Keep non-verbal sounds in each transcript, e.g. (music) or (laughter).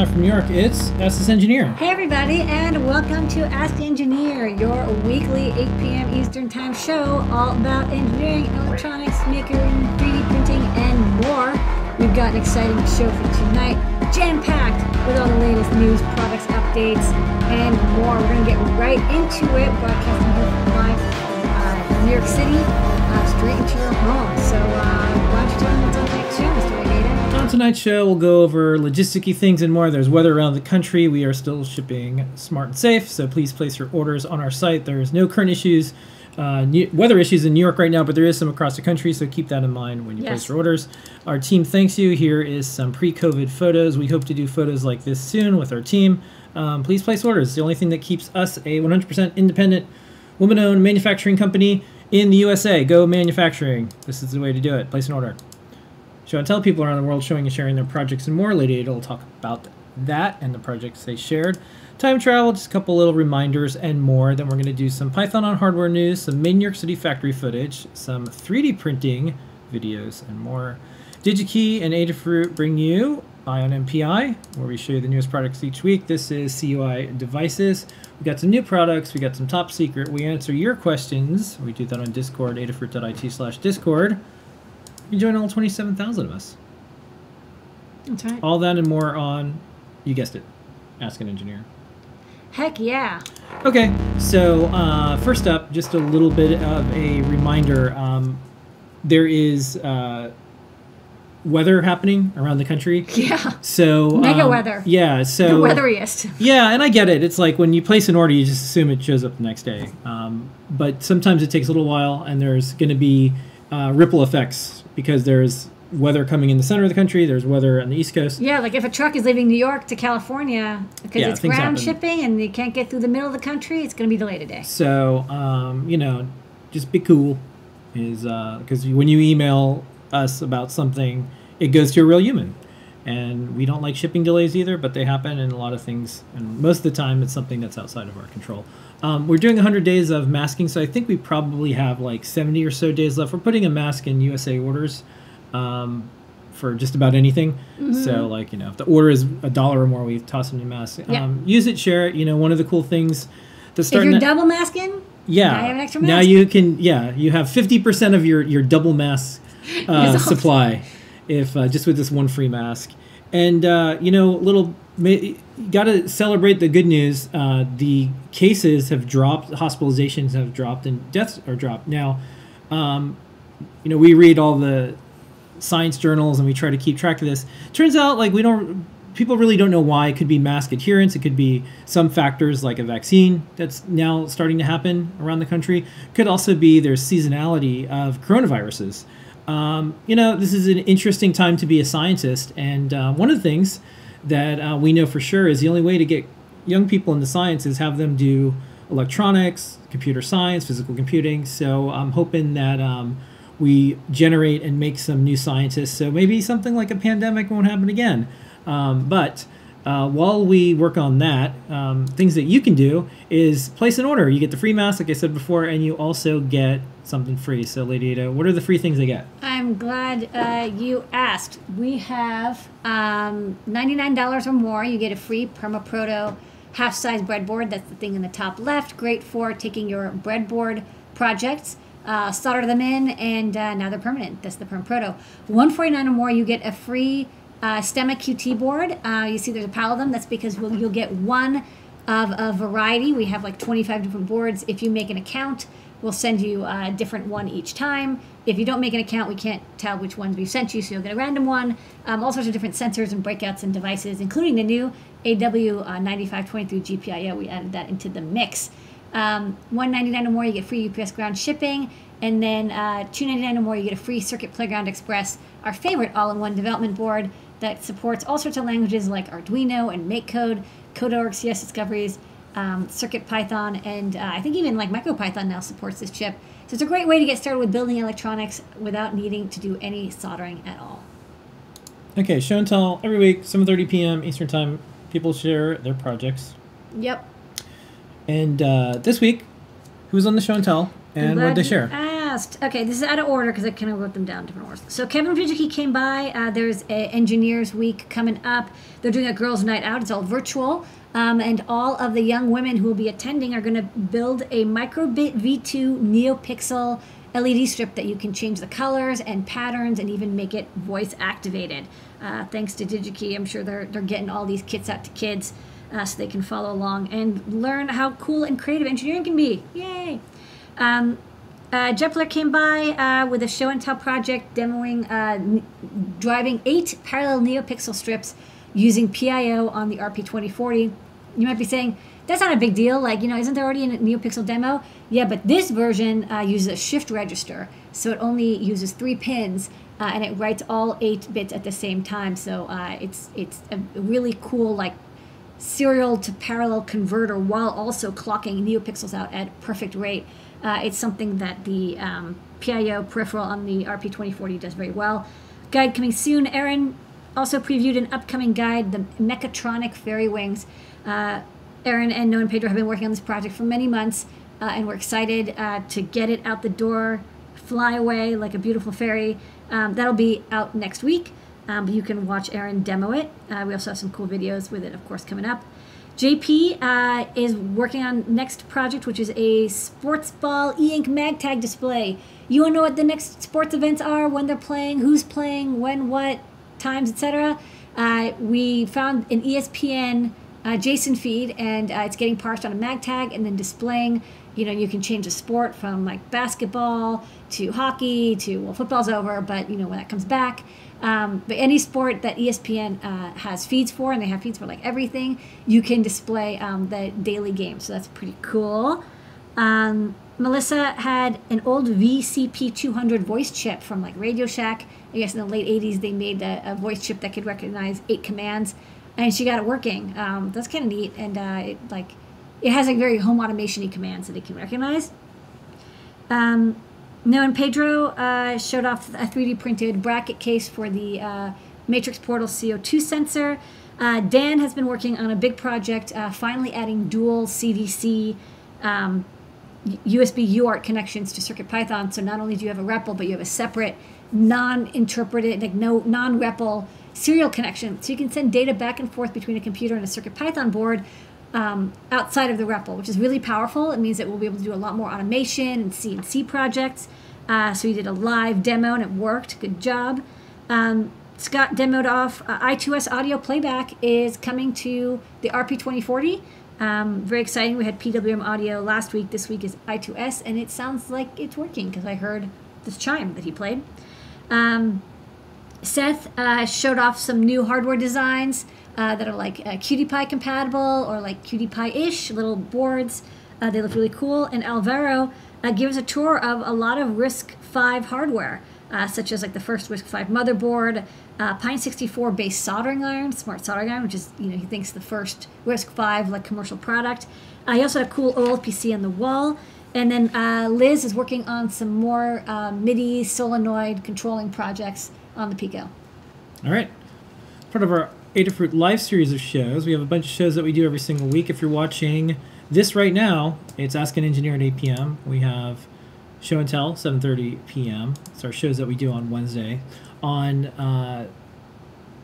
live from New York, it's Ask This Engineer. Hey everybody, and welcome to Ask the Engineer, your weekly 8 p.m. Eastern Time show all about engineering, electronics, making, 3D printing, and more. We've got an exciting show for tonight, jam-packed with all the latest news, products, updates, and more. We're going to get right into it, broadcasting live from uh, New York City, uh, straight into your home. Tonight's show, we'll go over logisticy things and more. There's weather around the country. We are still shipping smart and safe, so please place your orders on our site. There's no current issues, uh, new, weather issues in New York right now, but there is some across the country, so keep that in mind when you Yes. place your orders. Our team thanks you. Here is some pre-COVID photos. We hope to do photos like this soon with our team. Um, please place orders. It's the only thing that keeps us a 100% independent, woman-owned manufacturing company in the USA. Go manufacturing. This is the way to do it. Place an order. And tell people around the world showing and sharing their projects and more. Lady Ada will talk about that and the projects they shared. Time travel, just a couple little reminders and more. Then we're going to do some Python on hardware news, some made in New York City factory footage, some 3D printing videos, and more. DigiKey and Adafruit bring you Eye on NPI, where we show you the newest products each week. This is CUI devices. We got some new products. We got some top secret. We answer your questions. We do that on Discord, adafruit.it slash Discord. You join all 27,000 of us. That's right. All that and more on, you guessed it, Ask an Engineer. Heck yeah. Okay, so uh, first up, just a little bit of a reminder. Um, there is uh, weather happening around the country. Yeah. So Mega um, weather. Yeah. So the weatheriest. Yeah, and I get it. It's like when you place an order, you just assume it shows up the next day. Um, but sometimes it takes a little while, and there's going to be uh, ripple effects because there's weather coming in the center of the country. There's weather on the East Coast. Yeah, like if a truck is leaving New York to California because Yeah, it's ground happen. shipping and you can't get through the middle of the country, it's going to be delayed a day. So, um, you know, just be cool. Is because when you email us about something, it goes to a real human, and we don't like shipping delays either. But they happen, and a lot of things, and most of the time, it's something that's outside of our control. Um, we're doing 100 days of masking, so I think we probably have like 70 or so days left. We're putting a mask in USA orders um, for just about anything. So, like, you know, if the order is a dollar or more, we toss in a mask. Yeah. Um, use it, share it. You know, one of the cool things. that's If starting you're to- double masking, yeah. Now you have an extra Now you can. Yeah, you have fifty percent of your your double mask (laughs) uh, supply, if uh, just with this one free mask. And uh, you know, little got to celebrate the good news. Uh, the cases have dropped, hospitalizations have dropped, and deaths are dropped. Now, um, you know, we read all the science journals and we try to keep track of this. Turns out, like we don't, people really don't know why. It could be mask adherence. It could be some factors like a vaccine that's now starting to happen around the country. Could also be there's seasonality of coronaviruses. Um, you know, this is an interesting time to be a scientist, and uh, one of the things that uh, we know for sure is the only way to get young people into science is have them do electronics, computer science, physical computing. So I'm hoping that um, we generate and make some new scientists. So maybe something like a pandemic won't happen again. Um, but uh, while we work on that, um, things that you can do is place an order. You get the free mask, like I said before, and you also get something free. So, Lady Ada, what are the free things they get? I'm glad uh, you asked. We have um, $99 or more. You get a free PermaProto half size breadboard. That's the thing in the top left. Great for taking your breadboard projects. Uh, solder them in, and uh, now they're permanent. That's the PermaProto. 149 or more, you get a free uh, Stemma QT board. Uh, you see there's a pile of them. That's because we'll, you'll get one of a variety. We have like 25 different boards. If you make an account, we'll send you a different one each time. If you don't make an account, we can't tell which ones we've sent you, so you'll get a random one. Um, all sorts of different sensors and breakouts and devices, including the new AW9523 GPIO. We added that into the mix. Um, 199 or more, you get free UPS ground shipping. And then uh, 299 or more, you get a free Circuit Playground Express, our favorite all in one development board that supports all sorts of languages like Arduino and MakeCode, Code.org, CS Discoveries, um, Circuit Python, and uh, I think even like MicroPython now supports this chip. So it's a great way to get started with building electronics without needing to do any soldering at all. Okay, show and tell every week, 7:30 p.m. Eastern Time. People share their projects, Yep. and uh, this week, who's on the show and tell, and what they share? Ah, last. Okay, this is out of order because I kind of wrote them down different orders. So Kevin Fujiki came by. Uh, there's Engineers Week coming up. They're doing a girls' night out. It's all virtual. Um, and all of the young women who will be attending are going to build a microbit V2 NeoPixel LED strip that you can change the colors and patterns and even make it voice activated. Uh, thanks to DigiKey, I'm sure they're, they're getting all these kits out to kids uh, so they can follow along and learn how cool and creative engineering can be. Yay! Um, uh, Jepler came by uh, with a show and tell project demoing uh, driving eight parallel NeoPixel strips using PIO on the RP2040. You might be saying, that's not a big deal. Like, you know, isn't there already a NeoPixel demo? Yeah, but this version uh, uses a shift register. So it only uses three pins uh, and it writes all eight bits at the same time. So uh, it's, it's a really cool, like, serial to parallel converter while also clocking NeoPixels out at perfect rate. Uh, it's something that the um, PIO peripheral on the RP2040 does very well. Guide coming soon. Aaron also previewed an upcoming guide, the Mechatronic Fairy Wings. Uh, Aaron and Noah and Pedro have been working on this project for many months, uh, and we're excited uh, to get it out the door, fly away like a beautiful fairy. Um, that'll be out next week. Um, you can watch Aaron demo it. Uh, we also have some cool videos with it, of course, coming up. JP uh, is working on next project, which is a sports ball e-ink mag tag display. You want to know what the next sports events are, when they're playing, who's playing, when, what, times, etc. Uh, we found an ESPN uh, JSON feed, and uh, it's getting parsed on a mag tag and then displaying. You know, you can change the sport from like basketball to hockey to well, football's over, but you know when that comes back. Um, but any sport that ESPN uh, has feeds for, and they have feeds for like everything, you can display um, the daily game. So that's pretty cool. Um, Melissa had an old VCP200 voice chip from like Radio Shack. I guess in the late 80s, they made a, a voice chip that could recognize eight commands, and she got it working. Um, that's kind of neat, and uh, it, like it has like very home automation-y commands that it can recognize. Um, no, and Pedro uh, showed off a 3D printed bracket case for the uh, Matrix Portal CO2 sensor. Uh, Dan has been working on a big project, uh, finally adding dual CDC um, USB UART connections to CircuitPython. So not only do you have a REPL, but you have a separate non-interpreted, like no non-REPL serial connection. So you can send data back and forth between a computer and a CircuitPython board um, outside of the REPL, which is really powerful. It means that we'll be able to do a lot more automation and CNC projects. Uh, so we did a live demo and it worked. Good job. Um, Scott demoed off uh, I2S audio playback is coming to the RP2040. Um, very exciting. We had PWM audio last week. This week is I2S, and it sounds like it's working because I heard this chime that he played. Um, Seth uh, showed off some new hardware designs uh, that are like uh, QT Py compatible or like QT Py ish little boards. Uh, they look really cool. And Alvaro uh, gives a tour of a lot of RISC-V hardware, uh, such as like the first RISC-V motherboard, uh, Pine 64 based soldering iron, smart soldering iron, which is you know he thinks the first RISC-V like commercial product. Uh, he also had a cool OLPC on the wall. And then uh, Liz is working on some more uh, MIDI solenoid controlling projects on the Pico. All right. Part of our Adafruit live series of shows. We have a bunch of shows that we do every single week. If you're watching this right now, it's Ask an Engineer at 8 p.m. We have Show and Tell, 7.30 p.m. It's our shows that we do on Wednesday. On uh,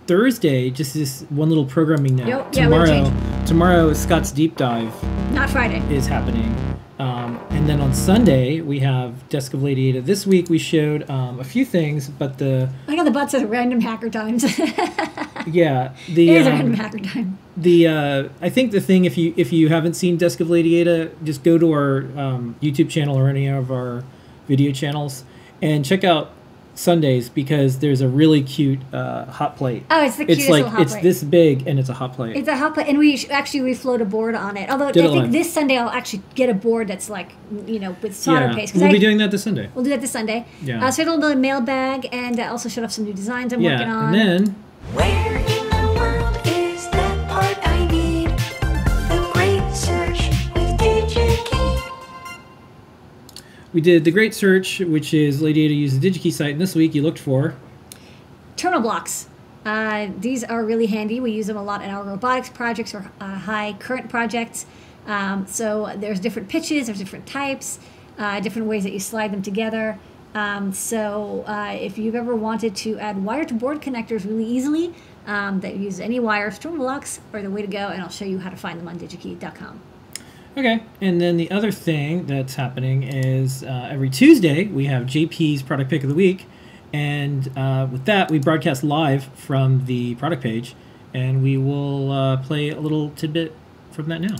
Thursday, just this one little programming note. Yep, yeah, we'll tomorrow, tomorrow, Scott's Deep Dive Not Friday. is happening. Um, and then on Sunday, we have Desk of Lady Ada. This week, we showed um, a few things, but the, I got the butts of random hacker times. (laughs) yeah, the... is a um, random hacker time. the uh, I think the thing if you if you haven't seen Desk of Lady Ada, just go to our um, YouTube channel or any of our video channels and check out Sundays because there's a really cute uh, hot plate. Oh, it's the it's cutest like little hot it's plate. this big and it's a hot plate. It's a hot plate, and we sh- actually we float a board on it. Although Did I it think live. this Sunday I'll actually get a board that's like you know with solder yeah, paste. 'cause we'll I- be doing that this Sunday. We'll do that this Sunday. Yeah. Uh, so it'll be a mailbag, and uh, also showed off some new designs I'm Yeah, working on. and then Where we did the Great Search, which is Lady Ada used the DigiKey site, and this week you looked for terminal blocks. Uh, these are really handy. We use them a lot in our robotics projects or uh, high current projects. Um, so there's different pitches, there's different types. uh, different ways that you slide them together. Um, so uh, if you've ever wanted to add wire to board connectors really easily, um, that use any wire, terminal blocks are the way to go, and I'll show you how to find them on digikey.com. Okay, and then the other thing that's happening is uh, every Tuesday we have JP's product pick of the week, and uh, with that we broadcast live from the product page, and we will uh, play a little tidbit from that now.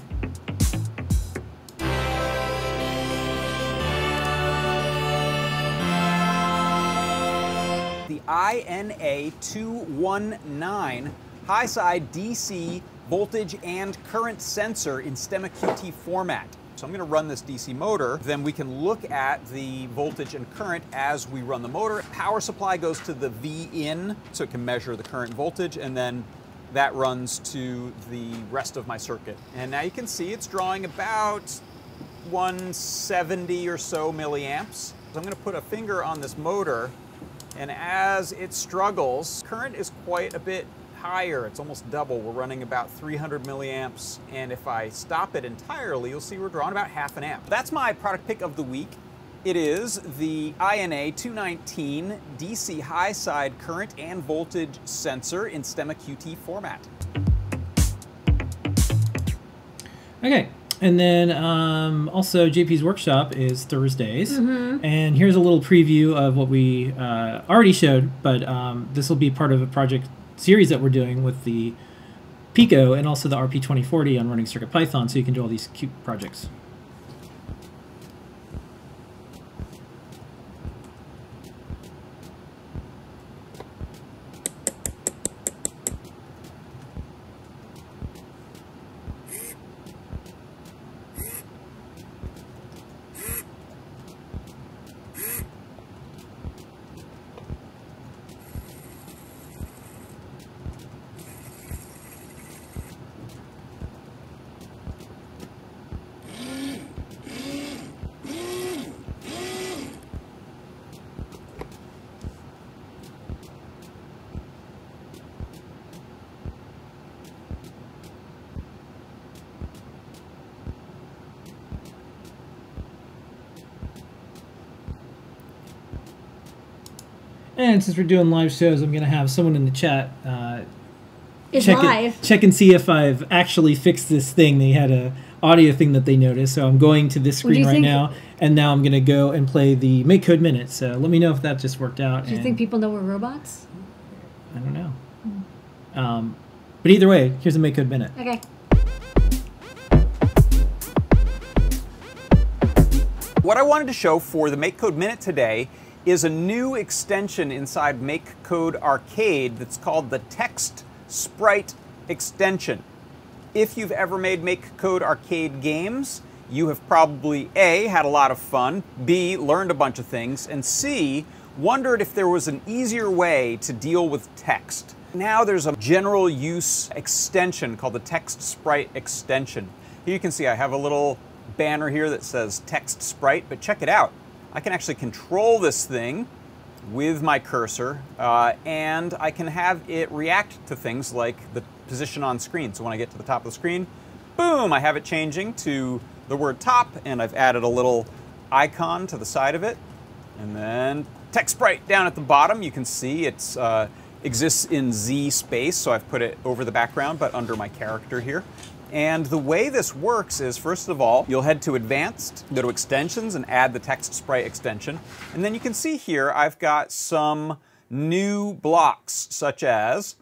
the INA 219 high side DC voltage and current sensor in STEMMA QT format. So I'm going to run this DC motor, then we can look at the voltage and current as we run the motor. Power supply goes to the V in, so it can measure the current voltage, and then that runs to the rest of my circuit. And now you can see it's drawing about 170 or so milliamps. So I'm going to put a finger on this motor and as it struggles, current is quite a bit higher. It's almost double. We're running about 300 milliamps. And if I stop it entirely, you'll see we're drawing about half an amp. That's my product pick of the week. It is the INA 219 DC high side current and voltage sensor in STEMMA QT format. Okay, and then um, also JP's workshop is Thursdays, and here's a little preview of what we uh, already showed, but um, this will be part of a project series that we're doing with the Pico and also the RP2040 on running Circuit Python, so you can do all these cute projects. Since we're doing live shows, I'm going to have someone in the chat uh, It's check live. It, check and see if I've actually fixed this thing. They had a audio thing that they noticed, so I'm going to this screen right now, and now I'm going to go and play the MakeCode Minute. So let me know if that just worked out. Do you think people know we're robots? I don't know. Um, but either way, here's the MakeCode Minute. Okay. What I wanted to show for the MakeCode Minute today is a new extension inside MakeCode Arcade that's called the Text Sprite extension. If you've ever made MakeCode Arcade games, you have probably A, had a lot of fun, B, learned a bunch of things, and C, wondered if there was an easier way to deal with text. Now there's a general use extension called the Text Sprite extension. Here you can see I have a little banner here that says Text Sprite, but check it out. I can actually control this thing with my cursor, uh, and I can have it react to things like the position on screen. So when I get to the top of the screen, boom, I have it changing to the word top, and I've added a little icon to the side of it. And then text sprite down at the bottom, you can see it's uh, exists in Z space, so I've put it over the background, but under my character here. And the way this works is, first of all, you'll head to Advanced, go to Extensions, and add the Text Sprite extension. And then you can see here I've got some new blocks, such as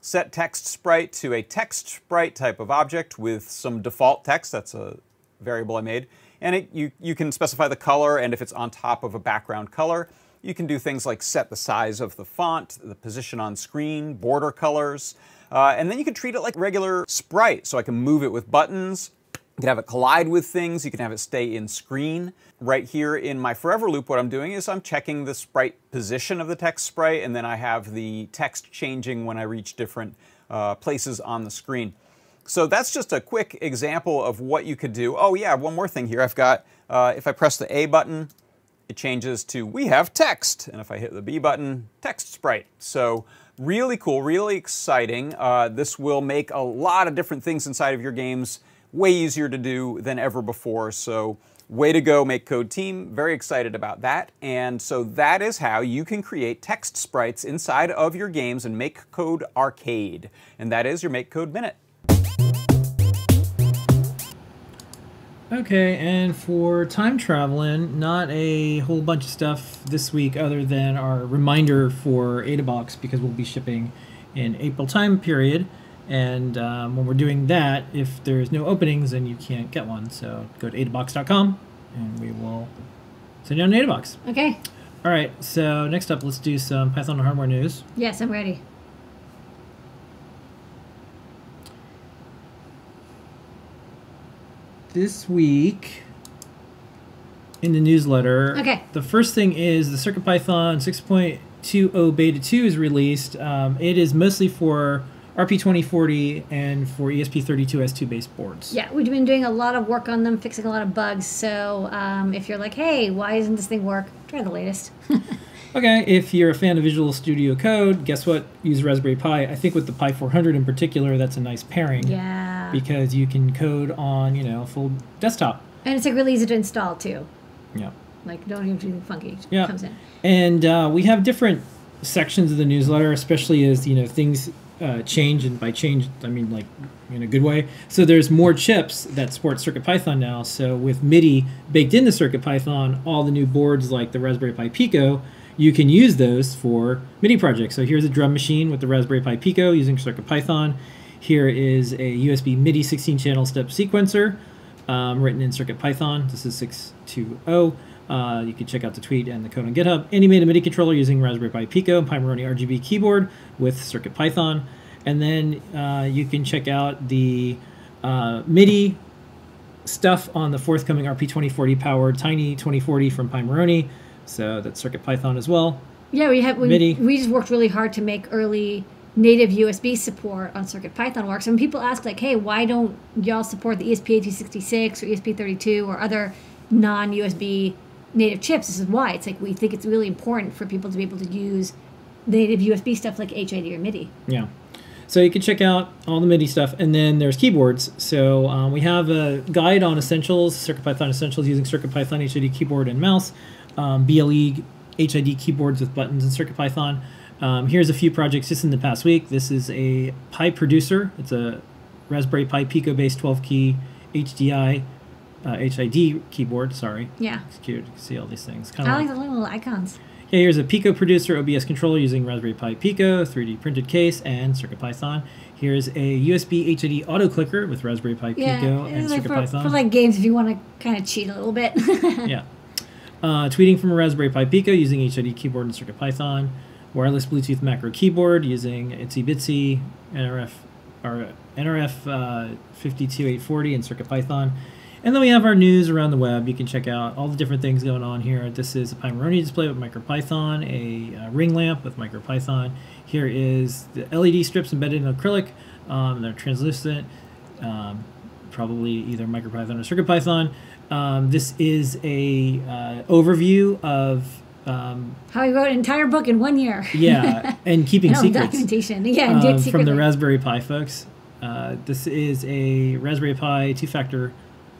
set text sprite to a text sprite type of object with some default text. That's a variable I made. And it, you, you can specify the color, and if it's on top of a background color, you can do things like set the size of the font, the position on screen, border colors, uh, and then you can treat it like regular sprite. So I can move it with buttons, you can have it collide with things, you can have it stay in screen. Right here in my forever loop, what I'm doing is I'm checking the sprite position of the text sprite, and then I have the text changing when I reach different uh, places on the screen. So that's just a quick example of what you could do. Oh yeah, one more thing here. I've got, uh, if I press the A button, it changes to we have text. And if I hit the B button, text sprite. So really cool, really exciting. Uh, this will make a lot of different things inside of your games way easier to do than ever before. So Way to go, MakeCode team. Very excited about that. And so that is how you can create text sprites inside of your games in MakeCode Arcade. And that is your MakeCode Minute. Okay, and for time traveling, not a whole bunch of stuff this week other than our reminder for AdaBox because we'll be shipping in April time period. And um, when we're doing that, if there's no openings, then you can't get one. So go to adabox.com and we will send you an AdaBox. Okay. All right, so next up, let's do some Python hardware news. Yes, I'm ready. This week in the newsletter. Okay. The first thing is the CircuitPython 6.20 Beta 2 is released. Um, it is mostly for RP2040 and for E ESP32S2 based boards. Yeah, we've been doing a lot of work on them, fixing a lot of bugs. So um, if you're like, hey, why doesn't this thing work? Try the latest. (laughs) Okay, if you're a fan of Visual Studio Code, guess what? Use Raspberry Pi. I think with the Pi 400 in particular, that's a nice pairing. yeah. Because you can code on, you know, full desktop. and it's like really easy to install too. Yeah. Like, don't even do anything funky. It Yeah. comes in. And uh, we have different sections of the newsletter, especially as you know things uh, change, and by change I mean like in a good way. So there's more chips that support CircuitPython now. So with MIDI baked into CircuitPython, all the new boards like the Raspberry Pi Pico, you can use those for MIDI projects. So here's a drum machine with the Raspberry Pi Pico using CircuitPython. Here is a USB MIDI 16-channel step sequencer um, written in CircuitPython. This is 620. Uh, you can check out the tweet and the code on GitHub. And he made a MIDI controller using Raspberry Pi Pico and Pimoroni RGB keyboard with CircuitPython. And then uh, you can check out the uh, MIDI stuff on the forthcoming RP2040 powered Tiny 2040 from Pimoroni. So that's CircuitPython as well. Yeah, we have we, MIDI. we just worked really hard to make early native USB support on CircuitPython work. So when people ask like, "Hey, why don't y'all support the E ESP8266 or ESP32 or other non-USB native chips?" This is why. It's like we think it's really important for people to be able to use native USB stuff like HID or MIDI. Yeah. So you can check out all the MIDI stuff, and then there's keyboards. So um, we have a guide on essentials, CircuitPython essentials using CircuitPython HID keyboard and mouse, um, BLE HID keyboards with buttons in CircuitPython. Um, here's a few projects just in the past week. This is a Pi Producer. It's a Raspberry Pi Pico based 12 key HDI uh, HID keyboard. Sorry, Yeah, it's cute. You can see all these things. Kind I like the little icons. Okay, here's a Pico Producer OBS controller using Raspberry Pi Pico, 3D printed case, and CircuitPython. Here's a USB HID auto clicker with Raspberry Pi Pico it's and like for, for like games if you want to kind of cheat a little bit. (laughs) yeah. Uh, tweeting from a Raspberry Pi Pico using HID keyboard and CircuitPython. Wireless Bluetooth macro keyboard using Itsy Bitsy NRF or NRF uh, 52840 and CircuitPython. And then we have our news around the web. You can check out all the different things going on here. This is a Pimoroni display with MicroPython, a uh, ring lamp with MicroPython. Here is the LED strips embedded in acrylic. Um, they're translucent, um, probably either MicroPython or CircuitPython. Um, this is a uh, overview of um, How he wrote an entire book in one year. yeah, (laughs) and keeping all secrets documentation. Yeah, um, from the Raspberry Pi folks. Uh, this is a Raspberry Pi two-factor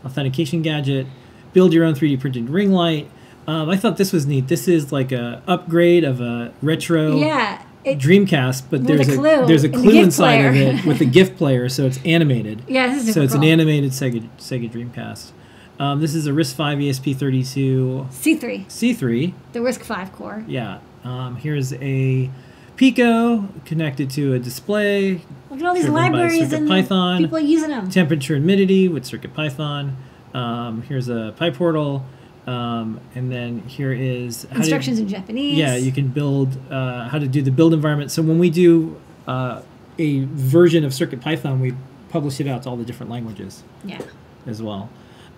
authentication gadget. Build your own 3D printed ring light. Um, I thought this was neat. This is like a upgrade of a retro Yeah. It, Dreamcast, but there's a a, clue there's a the clue gift inside of player. it with a GIF player, so it's animated. (laughs) yeah, this is So it's an animated Sega Sega Dreamcast. Um, this is a RISC-V ESP32 C3, C3. the RISC-V core. Yeah. Um, here's a Pico connected to a display. Look at all these libraries and CircuitPython. people using them. Temperature humidity with CircuitPython. Um, here's a PyPortal. Um, and then here is Instructions in Japanese. yeah, you can build uh, how to do the build environment. So when we do uh, a version of CircuitPython, we publish it out to all the different languages Yeah. as well.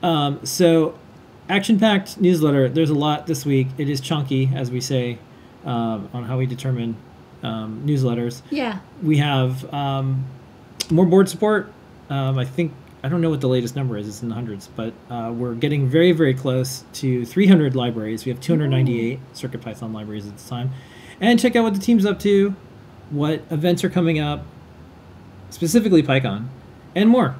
Um, so, action-packed newsletter. There's a lot this week. It is chunky, as we say, um, on how we determine um, newsletters. Yeah. We have um, more board support. Um, I think I don't know what the latest number is. It's in the hundreds, but uh, we're getting very, very close to 300 libraries. We have 298 CircuitPython libraries at this time. And check out what the team's up to, what events are coming up, specifically PyCon, and more.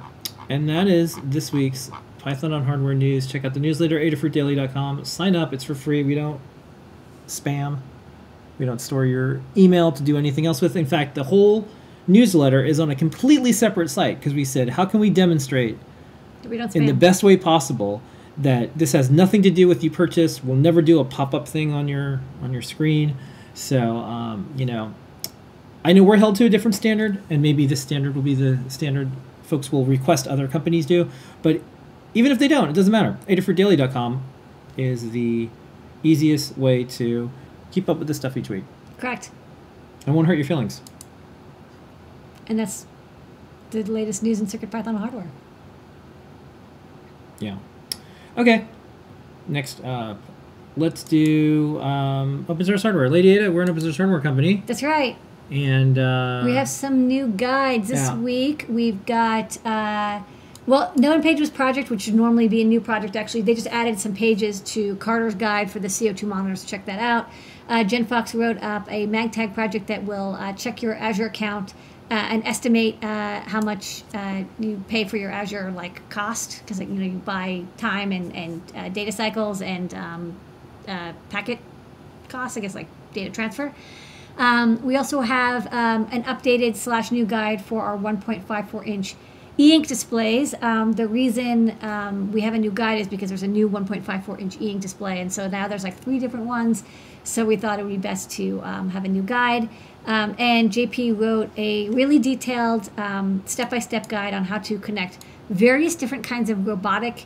And that is this week's Python on hardware news. Check out the newsletter, adafruitdaily.com. Sign up. It's for free. We don't spam. We don't store your email to do anything else with. In fact, the whole newsletter is on a completely separate site because we said, how can we demonstrate We in the best way possible that this has nothing to do with you purchase. We'll never do a pop-up thing on your on your screen. So um, you know, I know we're held to a different standard, and maybe this standard will be the standard folks will request other companies do. But even if they don't, it doesn't matter. Adafruitdaily.com is the easiest way to keep up with the stuff each week. Correct. It won't hurt your feelings. And that's the latest news in Circuit Python hardware. Yeah. Okay. Next up, let's do um, open source hardware. Lady Ada, we're an open source hardware company, That's right. and uh, We have some new guides this yeah. week. We've got, uh, well, Known Pages Project, which should normally be a new project, actually, they just added some pages to Carter's guide for the CO2 monitors. Check that out. Uh, Jen Fox wrote up a MagTag project that will uh, check your Azure account uh, and estimate uh, how much uh, you pay for your Azure like cost because you know you buy time and and uh, data cycles and um, packet costs. I guess like data transfer. Um, we also have um, an updated slash new guide for our 1.54 inch e-ink displays. Um, the reason um, we have a new guide is because there's a new 1.54 inch e-ink display, and so now there's like three different ones. So we thought it would be best to um, have a new guide. Um, and JP wrote a really detailed um, step-by-step guide on how to connect various different kinds of robotic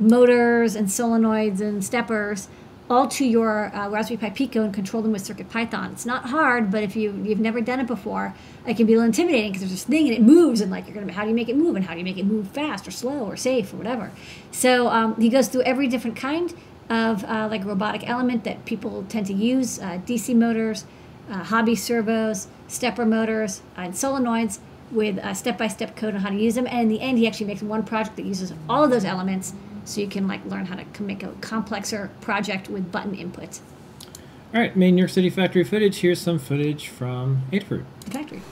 motors and solenoids and steppers all to your uh, Raspberry Pi Pico and control them with CircuitPython. It's not hard, but if you you've never done it before, it can be a little intimidating because there's this thing and it moves and like you're gonna how do you make it move and how do you make it move fast or slow or safe or whatever. So um, he goes through every different kind of uh, like robotic element that people tend to use: uh, DC motors, uh, hobby servos, stepper motors, uh, and solenoids with a step-by-step code on how to use them. And in the end, he actually makes one project that uses all of those elements, so you can like learn how to make a complexer project with button input. all right. Main New York City factory footage. Here's some footage from Adafruit. The factory.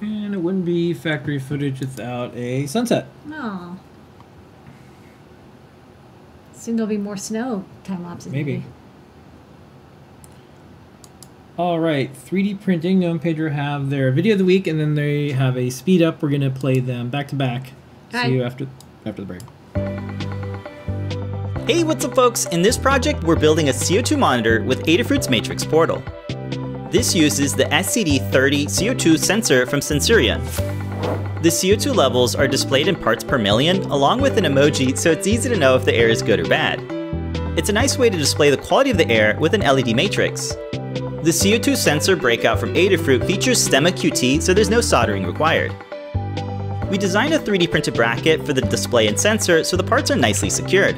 And it wouldn't be factory footage without a sunset. No. Soon there'll be more snow time lapses. Maybe. All right, 3D printing. Noam Pedro have their video of the week, and then they have a speed up. We're gonna play them back to back. Hi. See you after after the break. Hey, what's up folks? In this project, we're building a CO2 monitor with Adafruit's Matrix Portal. This uses the SCD30 CO2 sensor from Sensirion. The CO2 levels are displayed in parts per million, along with an emoji so it's easy to know if the air is good or bad. It's a nice way to display the quality of the air with an LED matrix. The CO2 sensor breakout from Adafruit features Stemma QT, so there's no soldering required. We designed a 3D printed bracket for the display and sensor so the parts are nicely secured.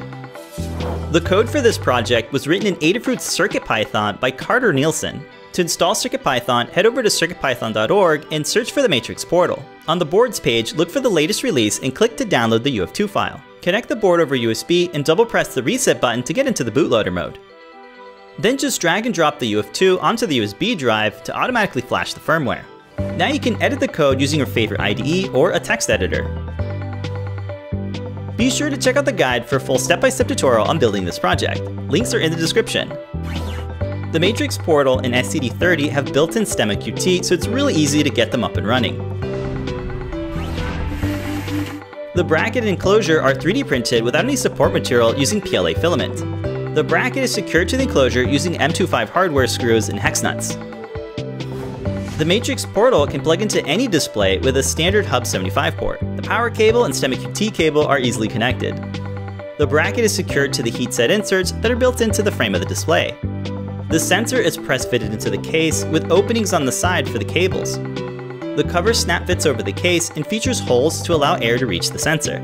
The code for this project was written in Adafruit's CircuitPython by Carter Nelson. To install CircuitPython, head over to circuitpython.org and search for the Matrix portal. On the boards page, look for the latest release and click to download the UF2 file. Connect the board over USB and double press the reset button to get into the bootloader mode. Then just drag and drop the UF2 onto the USB drive to automatically flash the firmware. Now you can edit the code using your favorite IDE or a text editor. Be sure to check out the guide for a full step-by-step tutorial on building this project. Links are in the description. The Matrix Portal and SCD30 have built-in STEMMA Qt, so it's really easy to get them up and running. The bracket and enclosure are 3D printed without any support material using PLA filament. The bracket is secured to the enclosure using M25 hardware screws and hex nuts. The Matrix portal can plug into any display with a standard Hub 75 port. The power cable and STEMMA QT cable are easily connected. The bracket is secured to the heatset inserts that are built into the frame of the display. The sensor is press fitted into the case with openings on the side for the cables. The cover snap fits over the case and features holes to allow air to reach the sensor.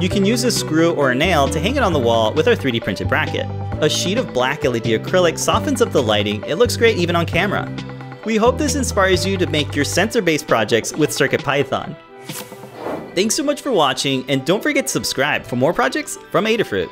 You can use a screw or a nail to hang it on the wall with our 3D printed bracket. A sheet of black LED acrylic softens up the lighting, it looks great even on camera. We hope this inspires you to make your sensor-based projects with CircuitPython. Thanks so much for watching, and don't forget to subscribe for more projects from Adafruit.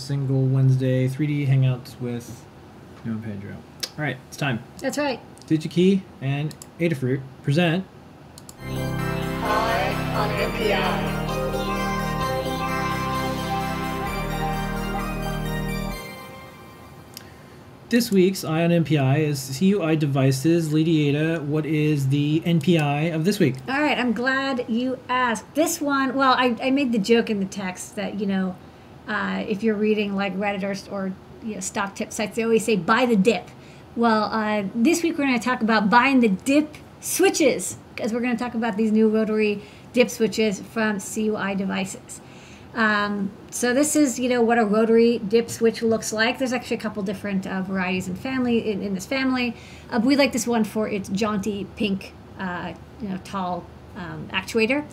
Single Wednesday, 3D Hangouts with Noah and Pedro. All right, it's time. That's right. DigiKey and Adafruit present Eye on NPI. This week's Eye on NPI is CUI devices. Lady Ada, what is the NPI of this week? All right, I'm glad you asked. This one, well, I, I made the joke in the text that, you know, uh, if you're reading like Reddit or, or you know, stock tip sites, they always say buy the dip. Well, uh, this week we're going to talk about buying the dip switches because we're going to talk about these new rotary dip switches from CUI devices. Um, so this is, you know, what a rotary dip switch looks like. There's actually a couple different uh, varieties in family in, in this family. Uh, we like this one for its jaunty pink, uh, you know, tall um, actuator.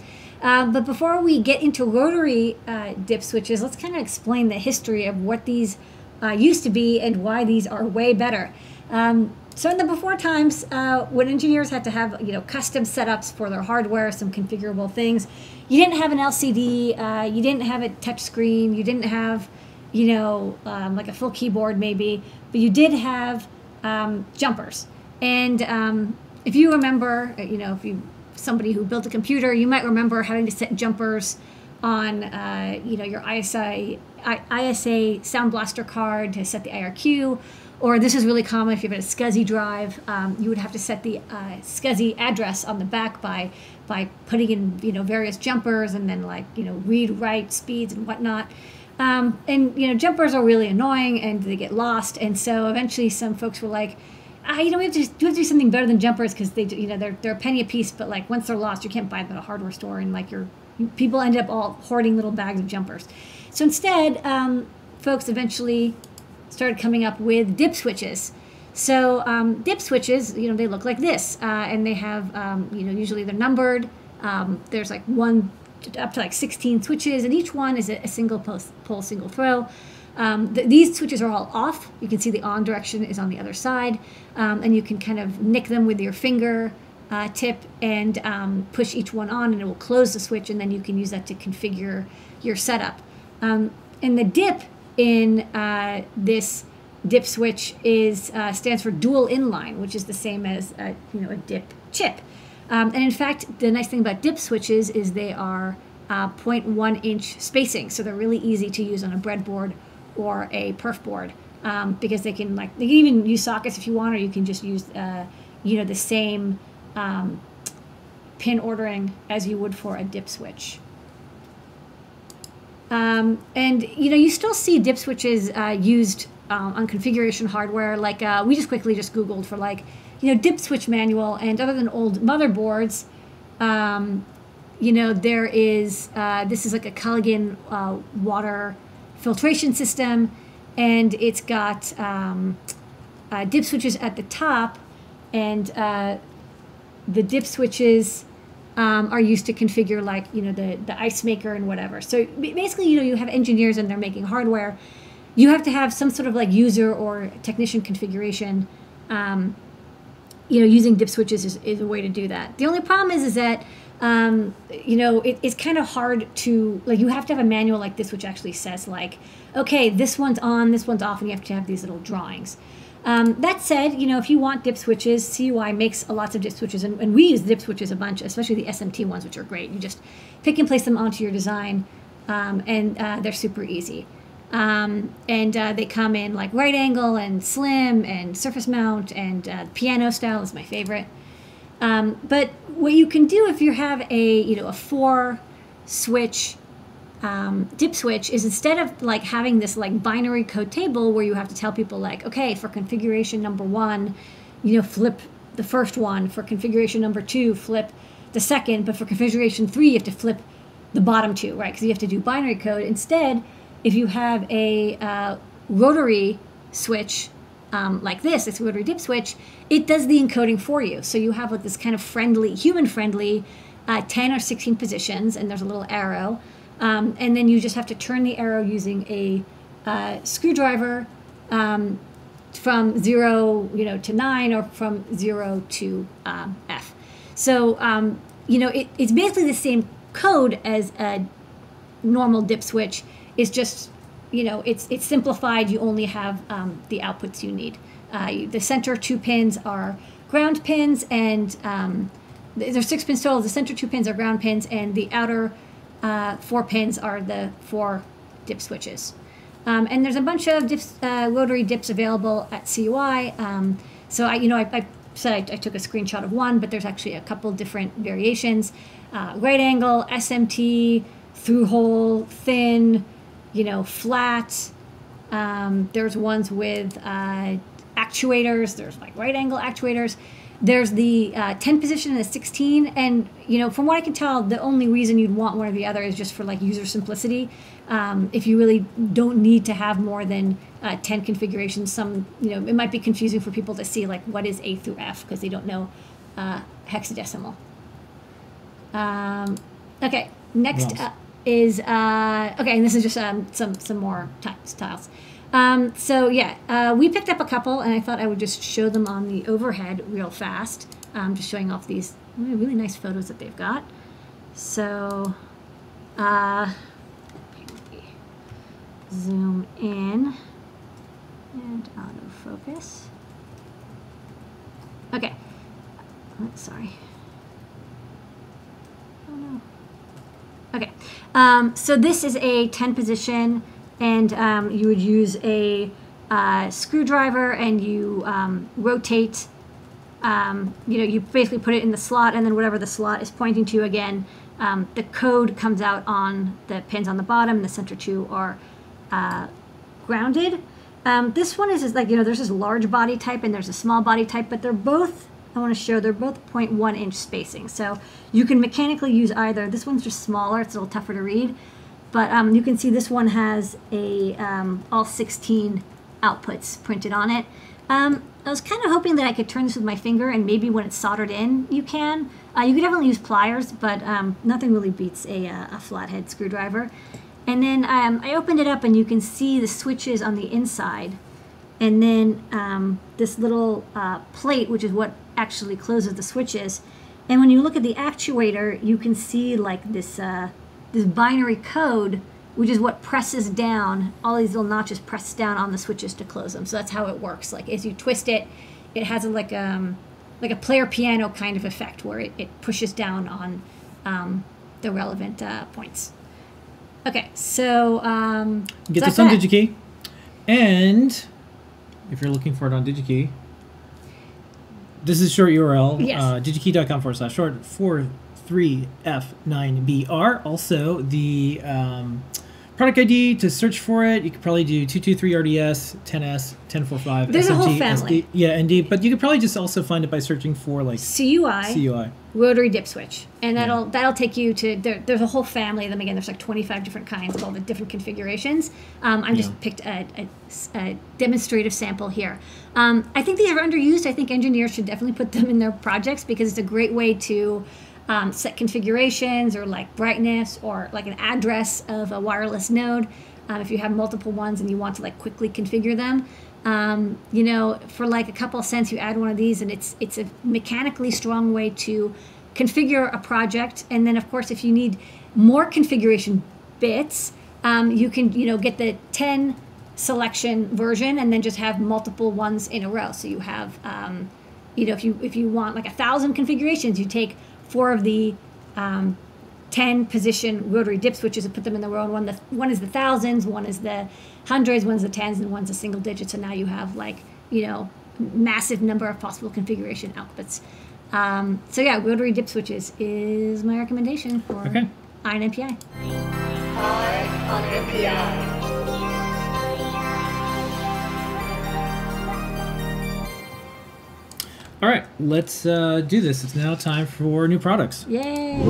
Um, but before we get into rotary uh, dip switches, let's kind of explain the history of what these uh, used to be and why these are way better. Um, so in the before times, uh, when engineers had to have you know custom setups for their hardware, some configurable things, you didn't have an LCD, uh, you didn't have a touch screen, you didn't have you know um, like a full keyboard maybe, but you did have um, jumpers. And um, if you remember, uh, you know if you somebody who built a computer, you might remember having to set jumpers on uh, you know your ISA I, ISA Sound Blaster card to set the IRQ, or this is really common if you have a SCSI drive, um, you would have to set the uh, SCSI address on the back by by putting in you know various jumpers and then like you know read write speeds and whatnot. Um, and you know jumpers are really annoying and they get lost, and so eventually some folks were like. Ah, you know, we have to, do, have to do something better than jumpers because they, you know, they're they're a penny a piece. But like once they're lost, you can't buy them at a hardware store, and like your people ended up all hoarding little bags of jumpers. So instead, um, folks eventually started coming up with dip switches. So um, dip switches, you know, they look like this, uh, and they have, um, you know, usually they're numbered. Um, there's like one up to like 16 switches, and each one is a, a single pole, pole, single throw. Um, th- these switches are all off. You can see the on direction is on the other side, um, and you can kind of nick them with your finger uh, tip and um, push each one on, and it will close the switch, and then you can use that to configure your setup. Um, and the dip in uh, this dip switch is uh, stands for dual inline, which is the same as a, you know a dip chip. Um, and in fact, the nice thing about dip switches is they are uh, 0.1 inch spacing, so they're really easy to use on a breadboard or a perf board um, because they can like they can even use sockets if you want, or you can just use uh, you know the same um, pin ordering as you would for a dip switch. Um, and you know, you still see dip switches uh, used um, on configuration hardware. Like uh, we just quickly just Googled for like, you know, dip switch manual. And other than old motherboards, um, you know, there is uh, this is like a Culligan uh, water filtration system, and it's got um, uh, dip switches at the top, and uh, the dip switches um, are used to configure like you know the the ice maker and whatever. So basically, you know, you have engineers and they're making hardware. You have to have some sort of like user or technician configuration. Um, you know, using dip switches is, is a way to do that. The only problem is is that um, you know it, it's kind of hard to like you have to have a manual like this which actually says like okay this one's on this one's off and you have to have these little drawings um, that said, you know, if you want dip switches, CUI makes lots of dip switches, and, and we use dip switches a bunch, especially the SMT ones, which are great. You just pick and place them onto your design, um, and uh, they're super easy. Um, and uh, they come in like right angle and slim and surface mount, and uh, piano style is my favorite. Um, but what you can do if you have a you know a four switch um, dip switch is instead of like having this like binary code table where you have to tell people like okay for configuration number one you know flip the first one. For configuration number two flip the second. But for configuration three you have to flip the bottom two right? Because you have to do binary code. Instead if you have a uh, rotary switch um, like this, this rotary dip switch, it does the encoding for you. So you have like this kind of friendly, human friendly, uh, 10 or 16 positions, and there's a little arrow. Um, and then you just have to turn the arrow using a uh, screwdriver um, from zero, you know, to nine, or from zero to um, F. So um, you know, it, it's basically the same code as a normal dip switch. It's just you know, it's it's simplified. You only have um, the outputs you need. Uh, the center two pins are ground pins, and um, there's six pins total. The center two pins are ground pins, and the outer uh, four pins are the four dip switches. Um, and there's a bunch of dips, uh, rotary dips available at CUI. Um, so I, you know, I, I said I, I took a screenshot of one, but there's actually a couple different variations: uh, right angle, SMT, through hole, thin, you know, flat. Um, there's ones with uh, actuators. There's like right angle actuators. There's the uh, 10 position and the 16. And, you know, from what I can tell, the only reason you'd want one or the other is just for like user simplicity. Um, if you really don't need to have more than uh, 10 configurations, some, you know, it might be confusing for people to see like what is A through F because they don't know uh, hexadecimal. Um, okay, next else? Is uh, okay, and this is just um, some some more ti- styles. Um, so yeah, uh, we picked up a couple, and I thought I would just show them on the overhead real fast. Um, just showing off these really, really nice photos that they've got. So, uh, zoom in and autofocus. Okay. Oh, sorry. Oh no. Okay. Um, so this is a 10 position, and um, you would use a uh, screwdriver and you um, rotate. Um, you know, you basically put it in the slot, and then whatever the slot is pointing to again, um, the code comes out on the pins on the bottom. The center two are uh, grounded. Um, this one is just like, you know, there's this large body type and there's a small body type, but they're both, I want to show, they're both 0.1 inch spacing. So you can mechanically use either. This one's just smaller, it's a little tougher to read. But um, you can see this one has a um, all 16 outputs printed on it. Um, I was kind of hoping that I could turn this with my finger and maybe when it's soldered in, you can. Uh, you could definitely use pliers, but um, nothing really beats a, uh, a flathead screwdriver. And then um, I opened it up and you can see the switches on the inside. And then um, this little uh, plate, which is what actually closes the switches. And when you look at the actuator, you can see like this uh, this binary code, which is what presses down. All these little notches press down on the switches to close them. So that's how it works. Like as you twist it, it has a, like um like a player piano kind of effect where it, it pushes down on um, the relevant uh, points. Okay, so um, Get that's on that. DigiKey. And if you're looking for it on DigiKey, this is short URL. Yes. Uh, digikey.com forward slash short 43F9BR. Also, the um, product ID to search for it, you could probably do 223RDS, 10S, 1045, There's a whole family. SD, yeah, ND. But you could probably just also find it by searching for like CUI. CUI. rotary dip switch and that'll that'll take you to there, there's a whole family of them again there's like 25 different kinds of all the different configurations um, i just Yeah. picked a, a, a demonstrative sample here um, i think these are underused i think engineers should definitely put them in their projects because it's a great way to um, set configurations or like brightness or like an address of a wireless node um, if you have multiple ones and you want to like quickly configure them um, you know, for like a couple cents, you add one of these, and it's it's a mechanically strong way to configure a project. And then, of course, if you need more configuration bits, um, you can you know get the ten selection version, and then just have multiple ones in a row. So you have um, you know if you if you want like a thousand configurations, you take four of the um, 10 position rotary dip switches and put them in the row. And one, the, one is the thousands, one is the hundreds, one's the tens, and one's the single digits. So now you have like, you know, massive number of possible configuration outputs. Um, so yeah, rotary dip switches is my recommendation for Okay. Eye on NPI. All right, let's uh, do this. It's now time for new products. Yay!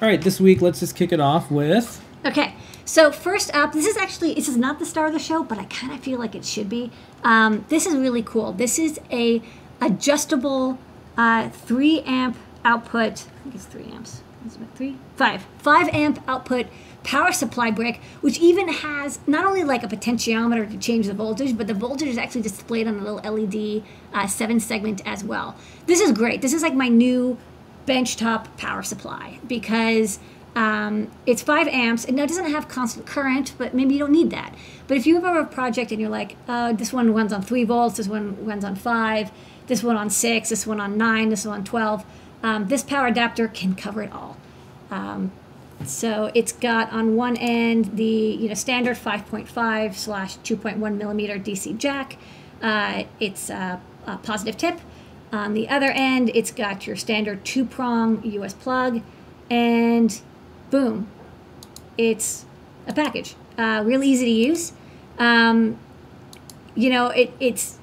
All right, this week, let's just kick it off with. Okay, so first up, this is actually this is not the star of the show, but I kind of feel like it should be. Um, this is really cool. This is a adjustable uh, three amp output. I think it's three amps. Three? Five. Five amp output power supply brick, which even has not only like a potentiometer to change the voltage, but the voltage is actually displayed on a little LED uh, seven segment as well. This is great. This is like my new benchtop power supply because um, it's five amps and now it doesn't have constant current but maybe you don't need that but if you have a project and you're like uh, this one runs on three volts this one runs on five this one on six this one on nine this one on 12 um, this power adapter can cover it all um, so it's got on one end the you know standard 5.5 slash 2.1 millimeter DC jack. Uh, it's a, a positive tip. On the other end, it's got your standard two prong US plug, and boom, it's a package. Uh, real easy to use. Um, you know, it, it's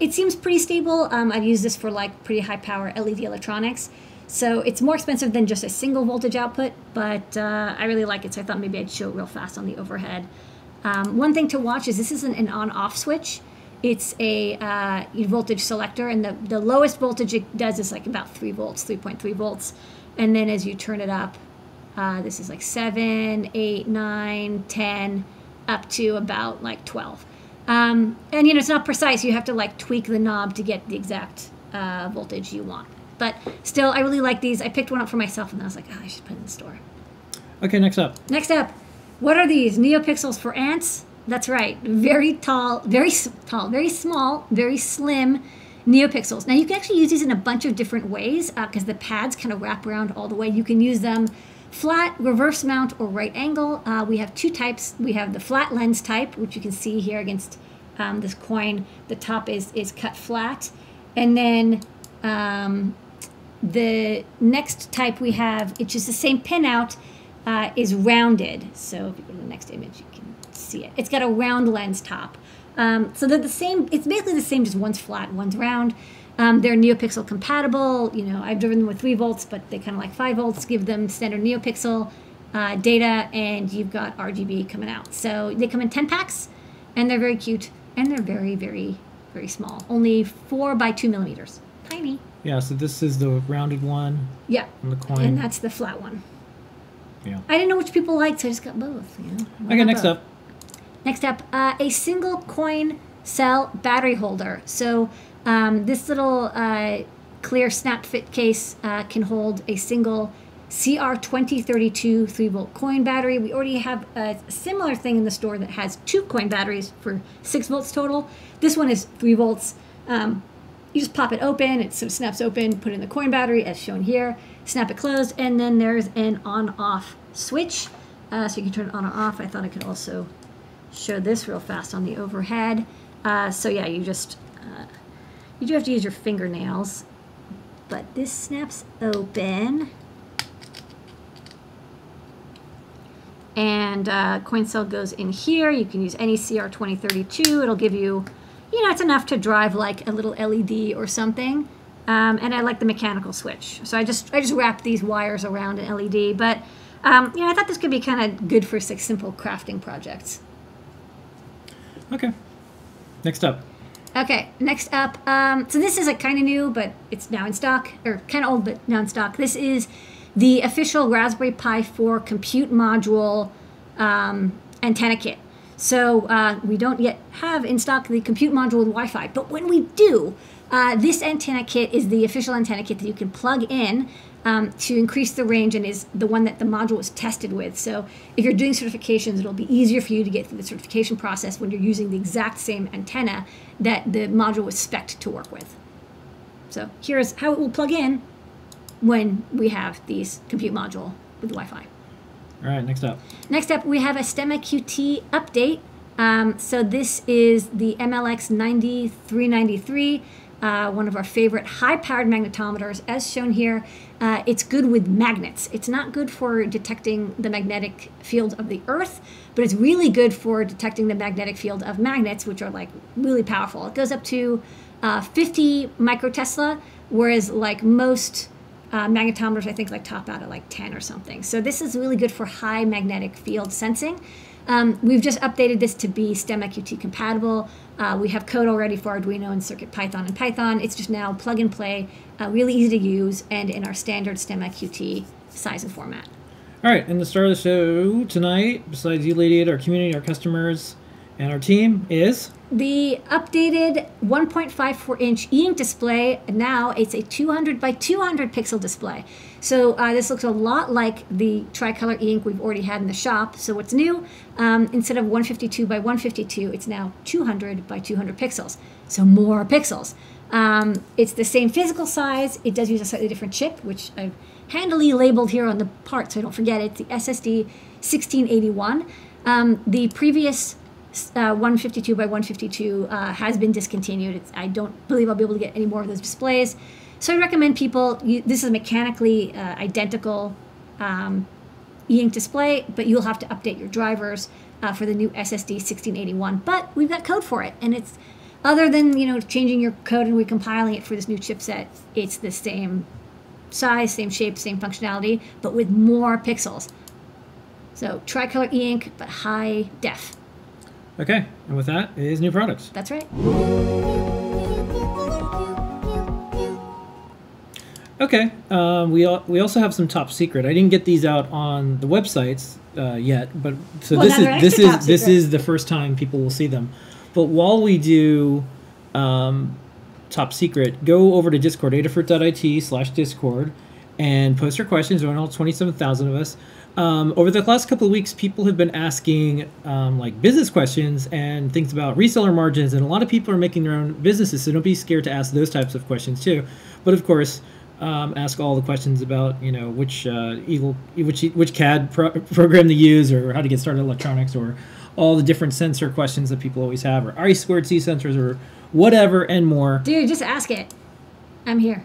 it seems pretty stable. Um, I've used this for like pretty high power LED electronics. So it's more expensive than just a single voltage output, but uh, I really like it. So I thought maybe I'd show it real fast on the overhead. Um, one thing to watch is this isn't an on-off switch. It's a uh, voltage selector, and the, the lowest voltage it does is like about 3 volts, 3.3 volts. And then as you turn it up, uh, this is like 7, 8, 9, 10, up to about like 12. Um, and you know, it's not precise. You have to like tweak the knob to get the exact uh, voltage you want. But still, I really like these. I picked one up for myself, and then I was like, oh, I should put it in the store. Okay, next up. Next up, what are these? NeoPixels for ants? That's right. Very tall, very s- tall, very small, very slim NeoPixels. Now, you can actually use these in a bunch of different ways because the pads kind of wrap around all the way. You can use them flat, reverse mount, or right angle. Uh, we have two types. We have the flat lens type, which you can see here against um, this coin. The top is, is cut flat. And then um, the next type we have, it's is the same pinout, uh, is rounded. So if you go to the next image, you can see it. It's got a round lens top. Um, so they're the same. It's basically the same, just one's flat, one's round. Um, they're NeoPixel compatible. You know, I've driven them with three volts, but they kind of like five volts. Give them standard NeoPixel uh, data, and you've got RGB coming out. So they come in ten packs, and they're very cute, and they're very, very, very small. Only four by two millimeters. Tiny. Yeah, so this is the rounded one Yeah. on the coin. And that's the flat one. yeah. I didn't know which people liked, so I just got both. You know? Why Okay, next both? up. Next up, uh, a single coin cell battery holder. So um, this little uh, clear snap fit case uh, can hold a single CR2032 3 volt coin battery. We already have a similar thing in the store that has two coin batteries for 6 volts total. This one is 3 volts. Um, you just pop it open, it snaps open, put in the coin battery as shown here, snap it closed, and then there's an on off switch. Uh, so you can turn it on or off. I thought I could also show this real fast on the overhead. Uh, so yeah, you just, uh, you do have to use your fingernails, but this snaps open. And uh, coin cell goes in here. You can use any CR2032. It'll give you, you know, it's enough to drive like a little LED or something. Um, and I like the mechanical switch. So I just I just wrapped these wires around an LED. But um, you know, I thought this could be kind of good for like, simple crafting projects. Okay. Next up. Okay, next up. Um, so this is a kind of new, but it's now in stock, or kind of old, but now in stock. This is the official Raspberry Pi 4 compute module um, antenna kit. So uh, we don't yet have in stock the compute module with Wi-Fi, but when we do, uh, this antenna kit is the official antenna kit that you can plug in um, to increase the range and is the one that the module was tested with. So if you're doing certifications, it'll be easier for you to get through the certification process when you're using the exact same antenna that the module was spec'd to work with. So here's how it will plug in when we have these compute module with Wi-Fi. All right, next up. Next up, we have a STEMMA QT update. Um, so this is the MLX 9393, uh, one of our favorite high-powered magnetometers. As shown here, uh, it's good with magnets. It's not good for detecting the magnetic field of the Earth, but it's really good for detecting the magnetic field of magnets, which are like really powerful. It goes up to uh, 50 microtesla, whereas like most uh, magnetometers, I think, like top out at like 10 or something. So this is really good for high magnetic field sensing. Um, we've just updated this to be STEMMA QT compatible. Uh, we have code already for Arduino and Circuit Python and Python. It's just now plug and play, uh, really easy to use, and in our standard STEMMA QT size and format. All right, and the star of the show tonight, besides you, Lady, our community, our customers, and our team, is The updated 1.54 inch e-ink display, now it's a 200 by 200 pixel display. So uh, this looks a lot like the tricolor e-ink we've already had in the shop. So what's new? Um, instead of 152 by 152, it's now 200 by 200 pixels. So more pixels. Um, it's the same physical size. It does use a slightly different chip, which I've handily labeled here on the part so I don't forget it. The SSD 1681. Um, the previous uh, 152 by 152 uh, has been discontinued. It's, I don't believe I'll be able to get any more of those displays. So I recommend people, you, this is a mechanically uh, identical um, e-ink display, but you'll have to update your drivers uh, for the new SSD 1681. But we've got code for it, and it's other than you know changing your code and recompiling it for this new chipset, it's the same size, same shape, same functionality, but with more pixels. So tricolor e-ink, but high def. okay. And with that is new products. That's right. Okay. Um, we al- we also have some top secret. I didn't get these out on the websites uh, yet, but so Well, this is this is this is the first time people will see them. But while we do um, top secret, go over to Discord, adafruit.it slash Discord, and post your questions. Are all 27,000 of us. Um, over the last couple of weeks, people have been asking um, like business questions and things about reseller margins, and a lot of people are making their own businesses. So don't be scared to ask those types of questions too. But of course, um, ask all the questions about you know which uh, Eagle, which which CAD pro- program to use, or how to get started electronics, or all the different sensor questions that people always have, or I squared C sensors, or whatever and more. Dude, just ask it. I'm here.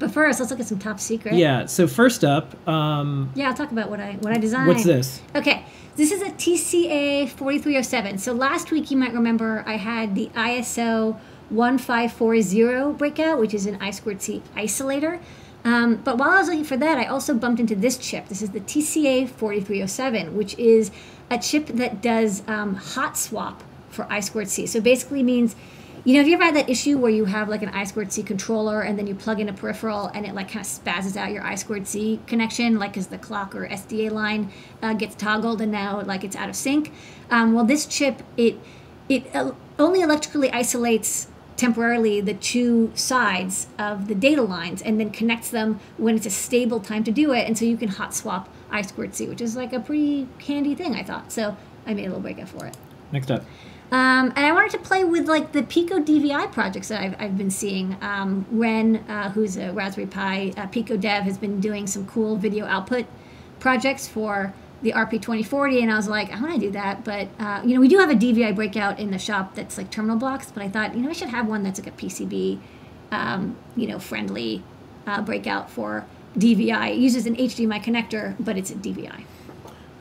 But first, let's look at some top secret. Yeah. So first up, um, Yeah, I'll talk about what I what I designed. what's this? Okay, this is a TCA 4307. So last week you might remember I had the ISO 1540 breakout, which is an I squared C isolator. Um, but while I was looking for that, I also bumped into this chip. This is the TCA 4307, which is a chip that does um, hot swap for I squared C. So basically means, you know, have you ever had that issue where you have like an I squared C controller and then you plug in a peripheral and it like kind of spazzes out your I squared C connection, like as the clock or SDA line uh, gets toggled and now like it's out of sync? Um, well, this chip, it it only electrically isolates temporarily the two sides of the data lines and then connects them when it's a stable time to do it. And so you can hot swap I squared C, which is like a pretty handy thing, I thought. So I made a little breakout for it. Next up. Um, and I wanted to play with like the Pico DVI projects that I've, I've been seeing. Um, Wren, uh, who's a Raspberry Pi uh, Pico dev, has been doing some cool video output projects for the RP2040, and I was like, I want to do that, but uh, you know, we do have a DVI breakout in the shop that's like terminal blocks, but I thought, you know, I should have one that's like a PCB, um, you know, friendly uh, breakout for DVI. It uses an HDMI connector, but it's a DVI.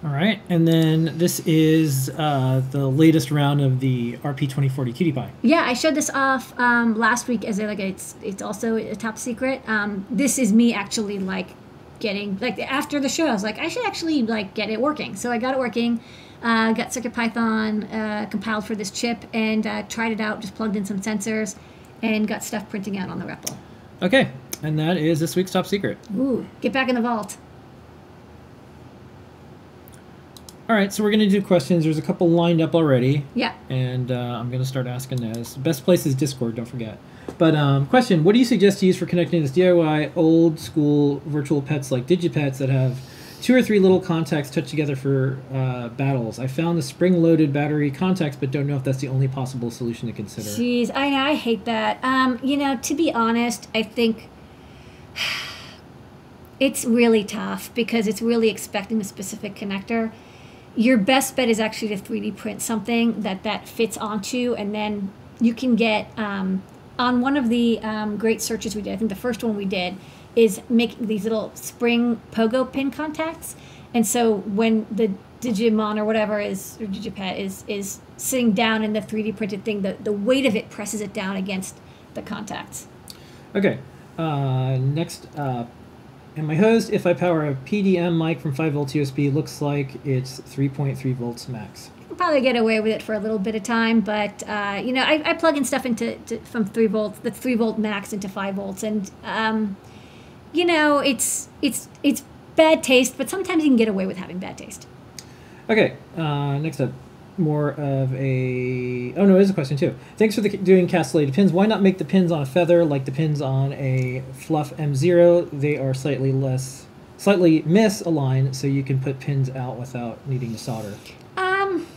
All right, and then this is uh, the latest round of the RP2040 QT Py. Yeah, I showed this off um, last week as a, like it's it's also a top secret. Um, this is me actually like getting like after the show. I was like, I should actually like get it working. So I got it working. Uh, got CircuitPython uh, compiled for this chip and uh, tried it out. Just plugged in some sensors and got stuff printing out on the REPL. Okay, and that is this week's top secret. Ooh, get back in the vault. All right, so we're gonna do questions. There's a couple lined up already, Yeah. and uh, I'm gonna start asking those. Best place is Discord. Don't forget. But um, question: What do you suggest to use for connecting this DIY old school virtual pets like Digipets that have two or three little contacts touched together for uh, battles? I found the spring-loaded battery contacts, but don't know if that's the only possible solution to consider. Jeez, I know, I hate that. Um, you know, to be honest, I think (sighs) it's really tough because it's really expecting a specific connector. Your best bet is actually to 3D print something that that fits onto, and then you can get um, on one of the um, great searches we did. I think the first one we did is make these little spring pogo pin contacts, and so when the Digimon or whatever is or Digipet is is sitting down in the 3D printed thing, the, the weight of it presses it down against the contacts. Okay. Uh, next up, and my host, if I power a PDM mic from 5 volt USB, looks like it's 3.3 volts max. Probably get away with it for a little bit of time, but uh, you know, I, I plug in stuff into to, from three volts, the three volt max into five volts, and um, you know, it's it's it's bad taste, but sometimes you can get away with having bad taste. Okay. Uh, next up, more of a. Oh no, there's a question too. Thanks for the, doing castellated pins. Why not make the pins on a feather like the pins on a Fluff M0? They are slightly less, slightly misaligned, so you can put pins out without needing to solder. Um,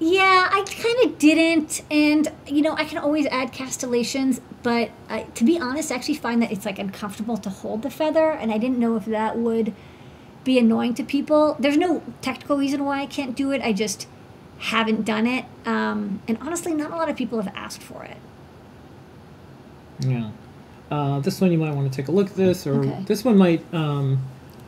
yeah, I kind of didn't, and you know, I can always add castellations, but I, to be honest, I actually find that it's like uncomfortable to hold the feather, and I didn't know if that would be annoying to people. There's no technical reason why I can't do it. I just haven't done it, um, and honestly, not a lot of people have asked for it. Yeah. Uh, this one you might want to take a look at this, or Okay. this one might um,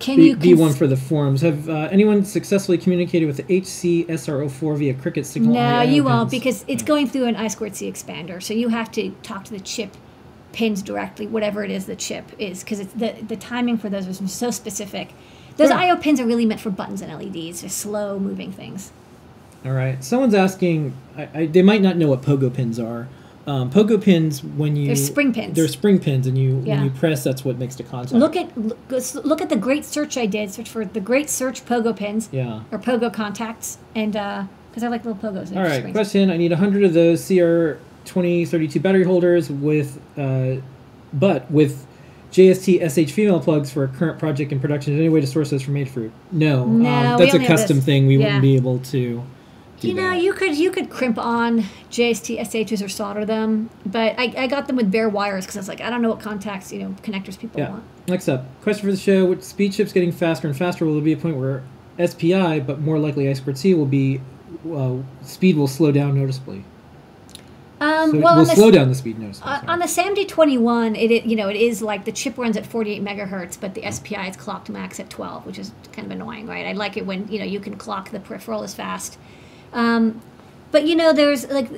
Can be, you be cons- one for the forums. Have uh, anyone successfully communicated with the HC SR04 via Crickit signal? No, you won't because it's going through an I squared C expander. So you have to talk to the chip pins directly, whatever it is the chip is, because it's the the timing for those is so specific. Those Yeah. I/O pins are really meant for buttons and LEDs, just slow moving things. All right. Someone's asking. I, I, they might not know what pogo pins are. Um, pogo pins, when you They're spring pins. They're spring pins, and you Yeah. when you press, that's what makes the contact. Look at look, look at the great search I did. Search for the great search pogo pins Yeah. or pogo contacts, and because I like little pogos. All right. Question: I need hundred of those CR twenty thirty two battery holders with, uh, but with JST SH female plugs for a current project in production. Is there any way to source those from Adafruit? No. No, um, that's a custom thing. We Yeah. wouldn't be able to. You know, that. you could you could crimp on JST SHs or solder them, but I, I got them with bare wires because I was like, I don't know what contacts, you know, connectors people Yeah. want. Next up, question for the show: With speed chips getting faster and faster, will there be a point where SPI, but more likely I squared C, will be uh, speed will slow down noticeably? Um, So well, will on the, slow down the speed noticeably. on, on the SAMD 21, it, it you know it is like the chip runs at 48 megahertz, but the SPI is clocked max at 12, which is kind of annoying, right? I like it when you know you can clock the peripheral as fast. Um, but you know, there's like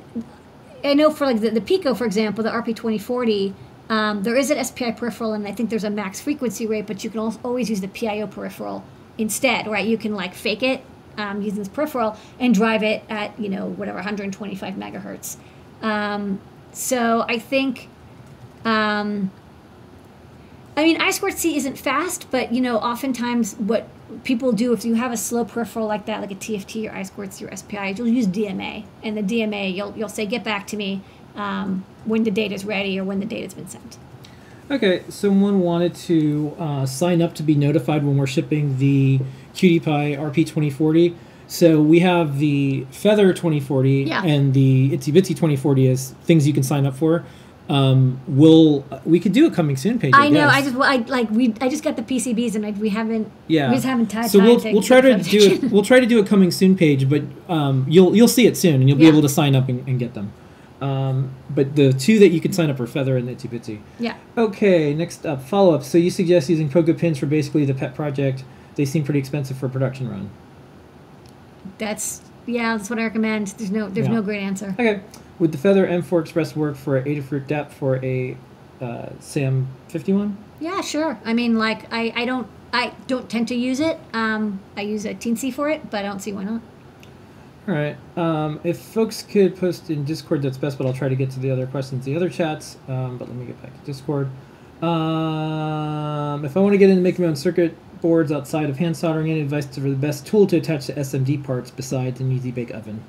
I know for like the, the Pico, for example, the RP2040, um, there is an SPI peripheral, and I think there's a max frequency rate, but you can al- always use the PIO peripheral instead, right? You can like fake it um, using this peripheral and drive it at you know whatever 125 megahertz. Um, so I think. Um, I mean, I squared C isn't fast, but you know, oftentimes what people do if you have a slow peripheral like that, like a TFT or I squared C or SPI, you'll use DMA, and the DMA you'll you'll say get back to me um, when the data is ready or when the data's been sent. Okay, someone wanted to uh, sign up to be notified when we're shipping the QT Py RP 2040. So we have the Feather 2040 Yeah. and the Itsy Bitsy 2040 as things you can sign up for. Um, we'll we could do a coming soon page. I, I know. I just well, I like we. I just got the PCBs and I, we haven't. yeah. We just haven't tied So we'll we'll try to do it. We'll try to do a coming soon page, but um, you'll you'll see it soon and you'll be Yeah. able to sign up and, and get them. Um, but the two that you can sign up are Feather and Itsy Bitsy. Yeah. Okay, next up, follow up. So you suggest using Pogo pins for basically the pet project. They seem pretty expensive for a production run. That's yeah. That's what I recommend. There's no. There's Yeah. no great answer. Okay, would the Feather M4 Express work for a Adafruit DAP for a uh, SAM 51? Yeah, sure. I mean, like I, I don't I don't tend to use it. Um, I use a Teensy for it, but I don't see why not. All right. Um, if folks could post in Discord, that's best. But I'll try to get to the other questions, the other chats. Um, but let me get back to Discord. Um, if I want to get into making my own circuit boards outside of hand soldering, any advice for the best tool to attach to SMD parts besides an easy bake oven?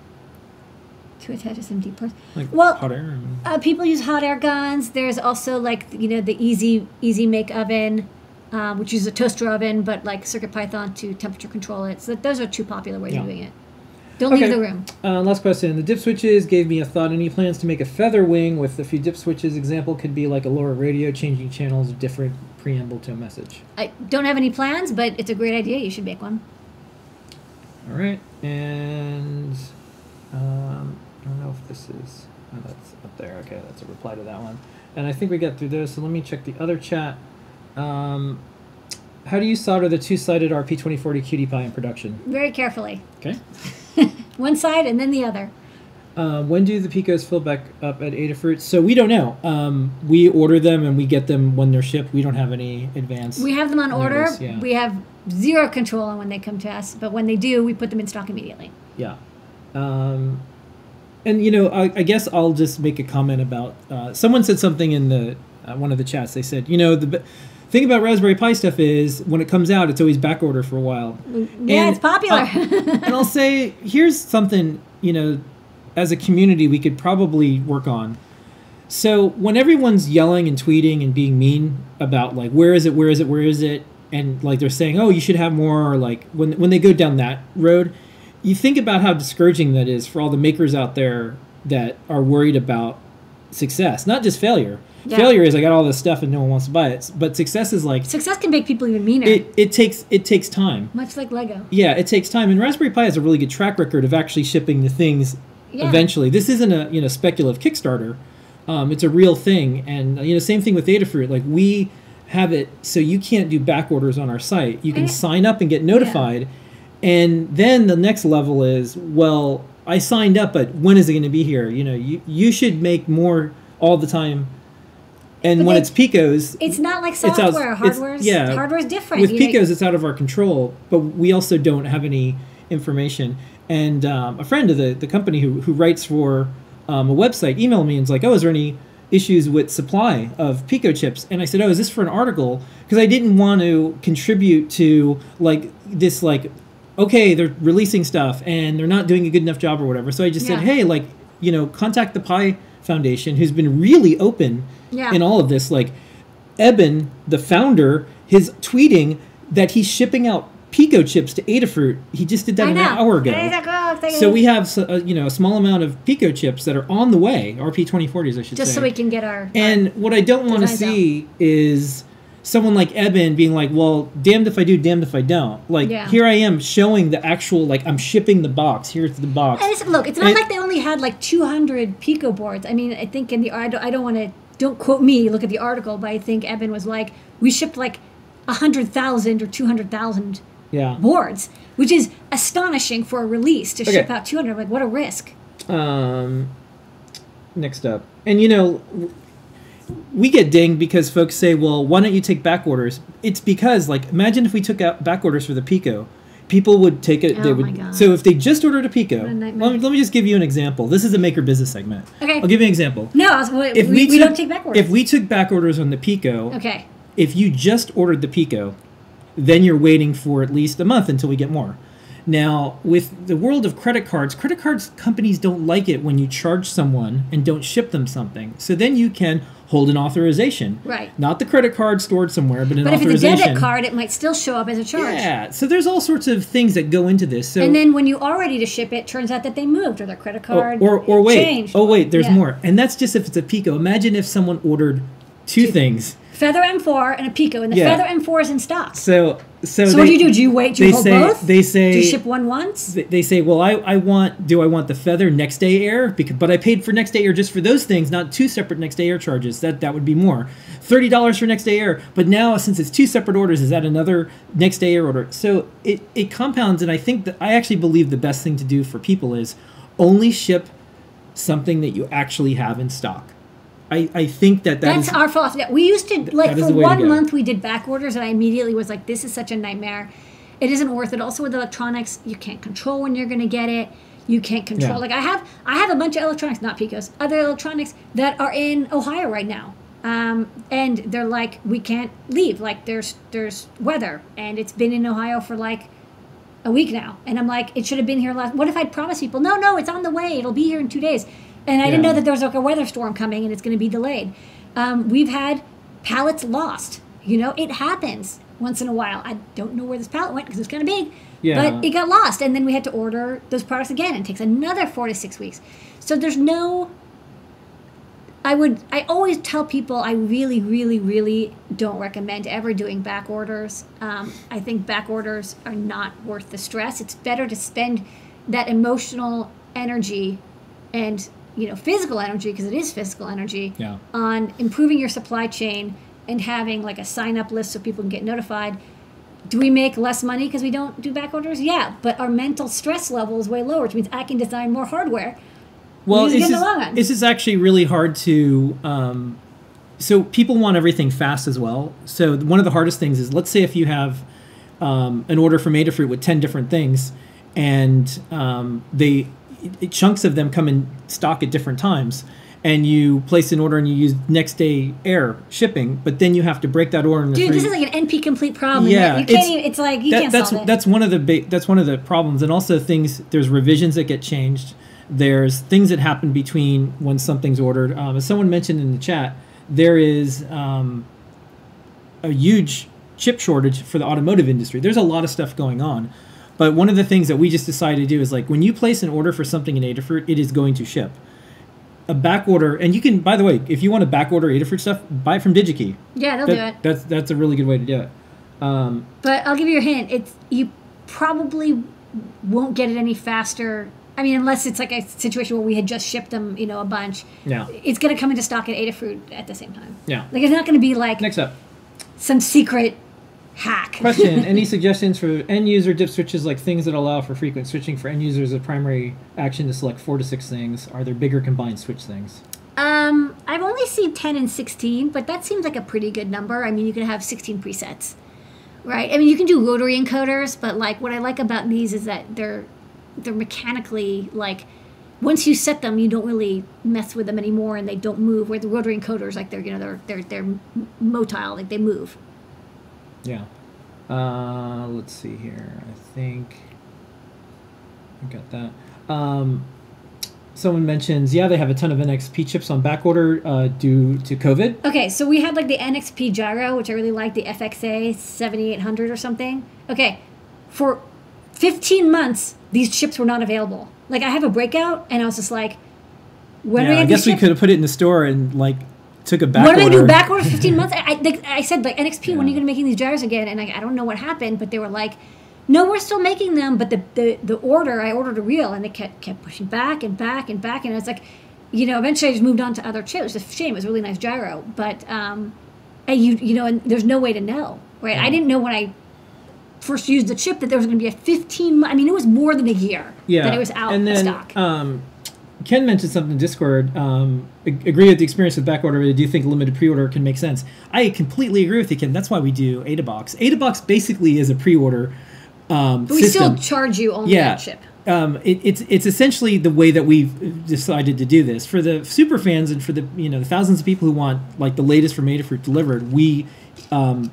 To attach SMD parts. Like Well, hot air. Uh, people use hot air guns. There's also like you know the easy EZ Make Oven, um, which is a toaster oven, but like Circuit Python to temperature control it. So those are two popular ways Yeah. of doing it. Don't leave the room. Uh, last question. The dip switches gave me a thought. Any plans to make a feather wing with a few dip switches? Example could be like a LoRa radio, changing channels, different preamble to a message. I don't have any plans, but it's a great idea. You should make one. All right. And um, I don't know if this is. Oh, that's up there. Okay, that's a reply to that one. And I think we got through those. So let me check the other chat. Um, how do you solder the two-sided RP2040 QT Py in production? Very carefully. Okay. (laughs) One side and then the other. Uh, when do the Picos fill back up at Adafruit? So we don't know. Um, we order them and we get them when they're shipped. We don't have any advance. We have them on order. yeah. We have zero control on when they come to us, but when they do, we put them in stock immediately. Yeah. Um, and you know, I, I guess I'll just make a comment about. Uh, someone said something in the uh, one of the chats. They said, you know, the thing about Raspberry Pi stuff is when it comes out, it's always back order for a while. Yeah, And it's popular. I- (laughs) and I'll say, here's something you know, as a community, we could probably work on. So when everyone's yelling and tweeting and being mean about like where is it, where is it, where is it, and like they're saying, oh, you should have more, or like when when they go down that road, you think about how discouraging that is for all the makers out there that are worried about success, not just failure. Yeah. Failure is I got all this stuff and no one wants to buy it, but success is like Success can make people even meaner, it, it takes it takes time. much like Lego. Yeah, it takes time, and Raspberry Pi has a really good track record of actually shipping the things Yeah. eventually. This isn't a you know speculative Kickstarter; um, it's a real thing, and you know same thing with Adafruit. Like we have it so you can't do back orders on our site. You can And- sign up and get notified, and then the next level is well, I signed up, but when is it going to be here? You know, you you should make more all the time. And But when they- it's Picos, It's not like it's out- software. it's- Hardware's yeah. hardware's different. with you know. Picos, it's out of our control, but we also don't have any information. And um, a friend of the, the company who, who writes for um, a website emailed me and was like, "Oh, is there any issues with supply of Pico chips?" And I said, "Oh, is this for an article?" Because I didn't want to contribute to like this like, okay, they're releasing stuff and they're not doing a good enough job or whatever. So I just said, "Hey, like, you know, contact the Pi Foundation, who's been really open Yeah. in all of this, like." Eben, the founder, his tweeting that he's shipping out Pico chips to Adafruit. He just did that an hour ago. And it's like, it's like- So we have a, uh, you know a small amount of Pico chips that are on the way, RP twenty forties, I should just say. Just so we can get our. and what I don't want to designs out. see is someone like Eben being like, "Well, damned if I do, damned if I don't." Like Yeah. here I am showing the actual like I'm shipping the box. Here's the box. And it's, look, it's not And- like they only had like 200 Pico boards. I mean, I think in the I don't, I don't want to don't quote me. Look at the article, but I think Eben was like, we shipped like hundred thousand or two hundred thousand yeah. boards, which is astonishing for a release to ship out 200. Like, what a risk. Um, next up, and you know, we get dinged because folks say, "Well, why don't you take back orders?" It's because, like, imagine if we took out back orders for the Pico, people would take it. they Oh would. my God. So if they just ordered a Pico, a let me, let me just give you an example. This is a maker business segment. Okay. I'll give you an example. No, was- we, If we, we, we took, don't take back orders. If we took back orders on the Pico, okay. If you just ordered the Pico, then you're waiting for at least a month until we get more. Now, with the world of credit cards, credit cards companies don't like it when you charge someone and don't ship them something. So then you can hold an authorization. Right. Not the credit card stored somewhere, but an But if it's a authorization. debit card, it might still show up as a charge. Yeah. So there's all sorts of things that go into this. So And then when you are ready to ship it, turns out that they moved or their credit oh, card or, or wait. changed. Oh wait, there's Yeah. more. And that's just if it's a Pico. Imagine if someone ordered two things. Feather M4 and a Pico, and the Yeah. Feather M4 is in stock. So so, So they, what do you do? Do you wait? Do you hold say- both? they say- do you ship one once? they- they say, well, I, I want, do I want the Feather next day air? Because, but I paid for next day air just for those things, not two separate next day air charges. That that would be more, thirty dollars for next day air. But now since it's two separate orders, is that another next day air order? So it it compounds, and I think that I actually believe the best thing to do for people is only ship something that you actually have in stock. I, I think that that That's is- our philosophy. We used to like for the way to one month we did back orders, and I immediately was like, "This is such a nightmare. It isn't worth it." Also with electronics, you can't control when you're going to get it. You can't control. Yeah. Like I have, I have a bunch of electronics, not Picos, other electronics that are in Ohio right now, um, and they're like, we can't leave. Like there's there's weather, and it's been in Ohio for like a week now. And I'm like, it should have been here last. What if I'd promised people, no, no, it's on the way. It'll be here in two days. And I didn't know that there was like a weather storm coming and it's going to be delayed. Um, we've had pallets lost. You know, it happens once in a while. I don't know where this pallet went because it's kind of big. Yeah. But it got lost. And then we had to order those products again. And it takes another four to six weeks. So there's no I would I always tell people I really really really don't recommend ever doing back orders. Um, I think back orders are not worth the stress. It's better to spend that emotional energy and you know physical energy because it is physical energy Yeah. on improving your supply chain and having like a sign up list so people can get notified. Do we make less money because we don't do back orders? Yeah, but our mental stress level is way lower, which means I can design more hardware well, this is, the long run. this is actually really hard to. Um, so people want everything fast as well. So one of the hardest things is, let's say if you have um, an order from Adafruit with ten different things, and um, they chunks of them come in stock at different times. And you place an order and you use next day air shipping, but then you have to break that order. Dude, this is like an NP complete problem. Yeah, you can't it's- even, it's like you that- can't that's solve it. that's one of the ba- that's one of the problems, and also things. There's revisions that get changed. There's things that happen between when something's ordered. Um, as someone mentioned in the chat, there is um, a huge chip shortage for the automotive industry. There's a lot of stuff going on, but one of the things that we just decided to do is like when you place an order for something in Adafruit, it is going to ship. A back order, and you can, by the way, if you want to back order Adafruit stuff, buy it from DigiKey. yeah, they'll That- do it. That's that's a really good way to do it. Um, But I'll give you a hint. It's you probably won't get it any faster. I mean, unless it's like a situation where we had just shipped them, you know, a bunch. Yeah. It's going to come into stock at Adafruit at the same time. Yeah. Like it's not going to be like Next up, some secret hack. question: Any (laughs) suggestions for end user dip switches, like things that allow for frequent switching for end users? A primary action to select four to six things. Are there bigger combined switch things? Um, I've only seen 10 and 16, but that seems like a pretty good number. I mean, you can have 16 presets, right? I mean, you can do rotary encoders, but like what I like about these is that they're they're mechanically like once you set them, you don't really mess with them anymore, and they don't move. Where the rotary encoders, like they're you know they're they're they're motile, like they move. Yeah. Uh, let's see here. I think I got that. Um, someone mentions, yeah, they have a ton of NXP chips on back order uh, due to COVID. Okay, so we had like the NXP gyro, which I really like, the FXA 7800 or something. Okay, for 15 months, these chips were not available. Like, I have a breakout, and I was just like, when are you going to yeah, I I guess we could have put it in the store and like took a back what do I do back order for 15 (laughs) months? I, I, I said, like, NXP, when are you going to making these gyros again? And I, I don't know what happened, but they were like, no, we're still making them. But the, the, the order, I ordered a reel, and they kept, kept pushing back and back and back. And I was like, you know, eventually I just moved on to other chips. It's a shame. It was a really nice gyro. But, um, and you, you know, and there's no way to know, right? I didn't know when I first used the chip that there was going to be a 15 month, I mean, it was more than a year yeah, that it was out and of then, stock. Um, Ken mentioned something in Discord. Um, agree with the experience with back order. but I do think limited pre-order can make sense. I completely agree with you, Ken. That's why we do AdaBox. AdaBox basically is a pre-order um, But we system. still charge you only yeah, that chip. Um, it, it's it's essentially the way that we've decided to do this for the super fans and for the you know the thousands of people who want like the latest from Adafruit delivered. We um,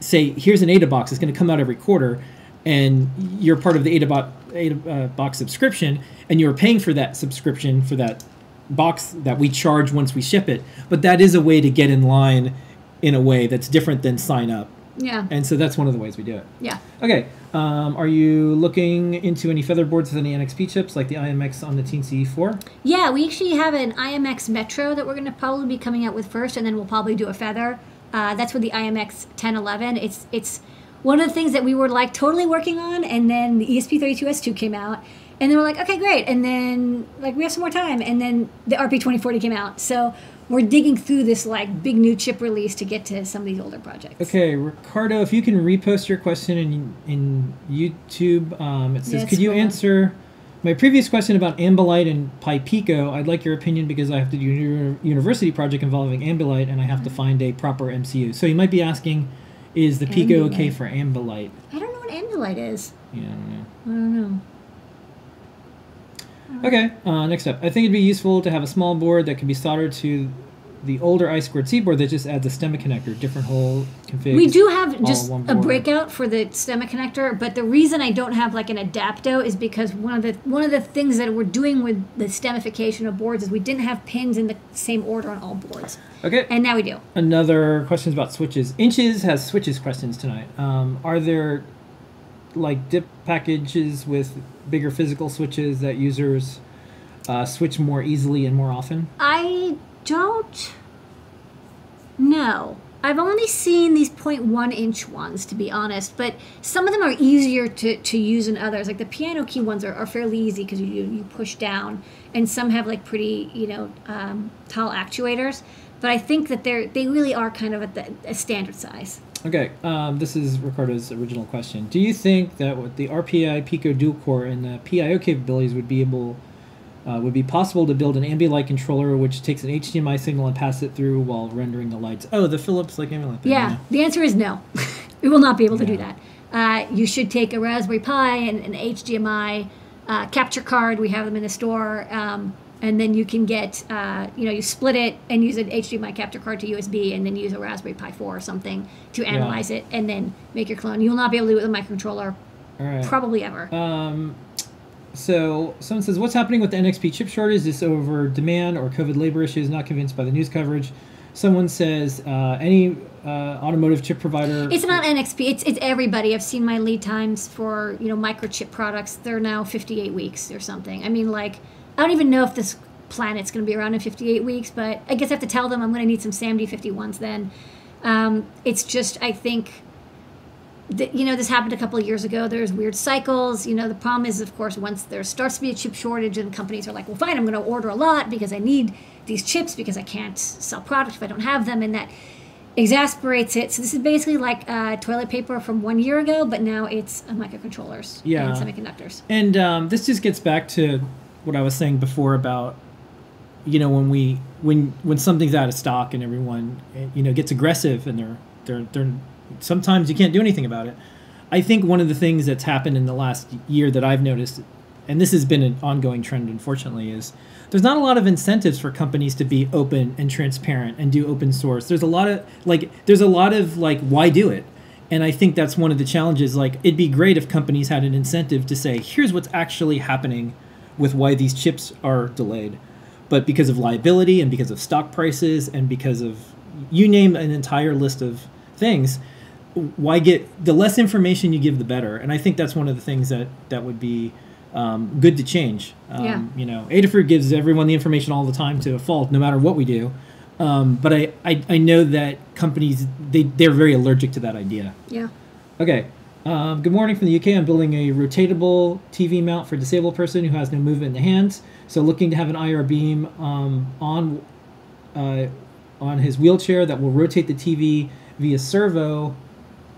say here's an Ada box. It's going to come out every quarter, and you're part of the Ada, Ada uh, box subscription, and you're paying for that subscription for that box that we charge once we ship it. But that is a way to get in line in a way that's different than sign up, Yeah. and so that's one of the ways we do it. Yeah. Okay. Um, are you looking into any featherboards with any NXP chips like the IMX on the Teensy 4? Yeah, we actually have an IMX Metro that we're going to probably be coming out with first, and then we'll probably do a feather. Uh, that's with the IMX 1011. It's it's one of the things that we were like totally working on, and then the E ESP32S2 came out, and then we're like, okay, great, and then like we have some more time, and then the RP2040 came out. So we're digging through this like big new chip release to get to some of these older projects. Okay, Ricardo, if you can repost your question in in YouTube, um, it says, Yeah, "Could you answer my previous question about Ambilight and PyPico? I'd like your opinion because I have to do a university project involving Ambilight, and I have to Mm-hmm. find a proper MCU. So you might be asking, is the Pico okay for Ambilight? I don't know what Ambilight is. Yeah, I don't know. I don't know. Okay, uh, next up. I think it'd be useful to have a small board that can be soldered to the older I squared C board that just adds a stemma connector, different hole config. We do have just a breakout for the stemma connector, but the reason I don't have like an adapto is because one of the one of the things that we're doing with the stemification of boards is we didn't have pins in the same order on all boards, Okay. and now we do. Another questions about switches. Inches has switches questions tonight. Um, are there like dip packages with bigger physical switches that users uh, switch more easily and more often? I don't know. I've only seen these 0.1 inch ones, to be honest, but some of them are easier to, to use than others. Like the piano key ones are, are fairly easy because you, you push down, and some have like pretty, you know, um, tall actuators. But I think that they're they really are kind of at the a standard size. Okay, um, this is Ricardo's original question. Do you think that with the RPI Pico dual core and the PIO capabilities would be able uh, would be possible to build an Ambilight controller which takes an HDMI signal and pass it through while rendering the lights? Oh, the Philips like Ambilight. thing, Yeah, the answer is no. (laughs) we will not be able to do that. Uh, you should take a Raspberry Pi and an HDMI uh, capture card. We have them in the store. Um, and then you can get, uh, you know, you split it and use an HDMI capture card to USB and then use a Raspberry Pi 4 or something to analyze it and then make your clone. You will not be able to do it with a microcontroller All right. probably ever. Um, so someone says, "What's happening with the NXP chip shortage? Is this over demand or COVID labor issues?" Not convinced by the news coverage. Someone says, uh, "Any uh, automotive chip provider?" It's not NXP. It's it's everybody. I've seen my lead times for you know microchip products. They're now 58 weeks or something. I mean, like I don't even know if this planet's going to be around in 58 weeks, but I guess I have to tell them I'm going to need some SAMD 51s then. Um, it's just I think you know this happened a couple of years ago. There's weird cycles. You know the problem is of course once there starts to be a chip shortage and companies are like, well, fine, I'm going to order a lot because I need these chips because I can't sell products if I don't have them, and that exasperates it. So this is basically like uh, toilet paper from one year ago, but now it's uh, microcontrollers Yeah. and semiconductors. And um, this just gets back to what I was saying before about, you know, when we when when something's out of stock and everyone eh, you know gets aggressive and they're they're they're sometimes you can't do anything about it. I think one of the things that's happened in the last year that I've noticed, and this has been an ongoing trend, unfortunately, is there's not a lot of incentives for companies to be open and transparent and do open source. There's a lot of like there's a lot of like why do it? And I think that's one of the challenges. Like, it'd be great if companies had an incentive to say, here's what's actually happening with why these chips are delayed. But because of liability and because of stock prices and because of, you name an entire list of things, why get, the less information you give, the better. And I think that's one of the things that, that would be um, good to change. Um, Yeah. You know, Adafruit gives everyone the information all the time to a fault, no matter what we do. Um, but I, I, I know that companies they they're very allergic to that idea. Yeah. Okay. Um, good morning from the UK. I'm building a rotatable TV mount for a disabled person who has no movement in the hands. So looking to have an IR beam um, on uh, on his wheelchair that will rotate the TV via servo.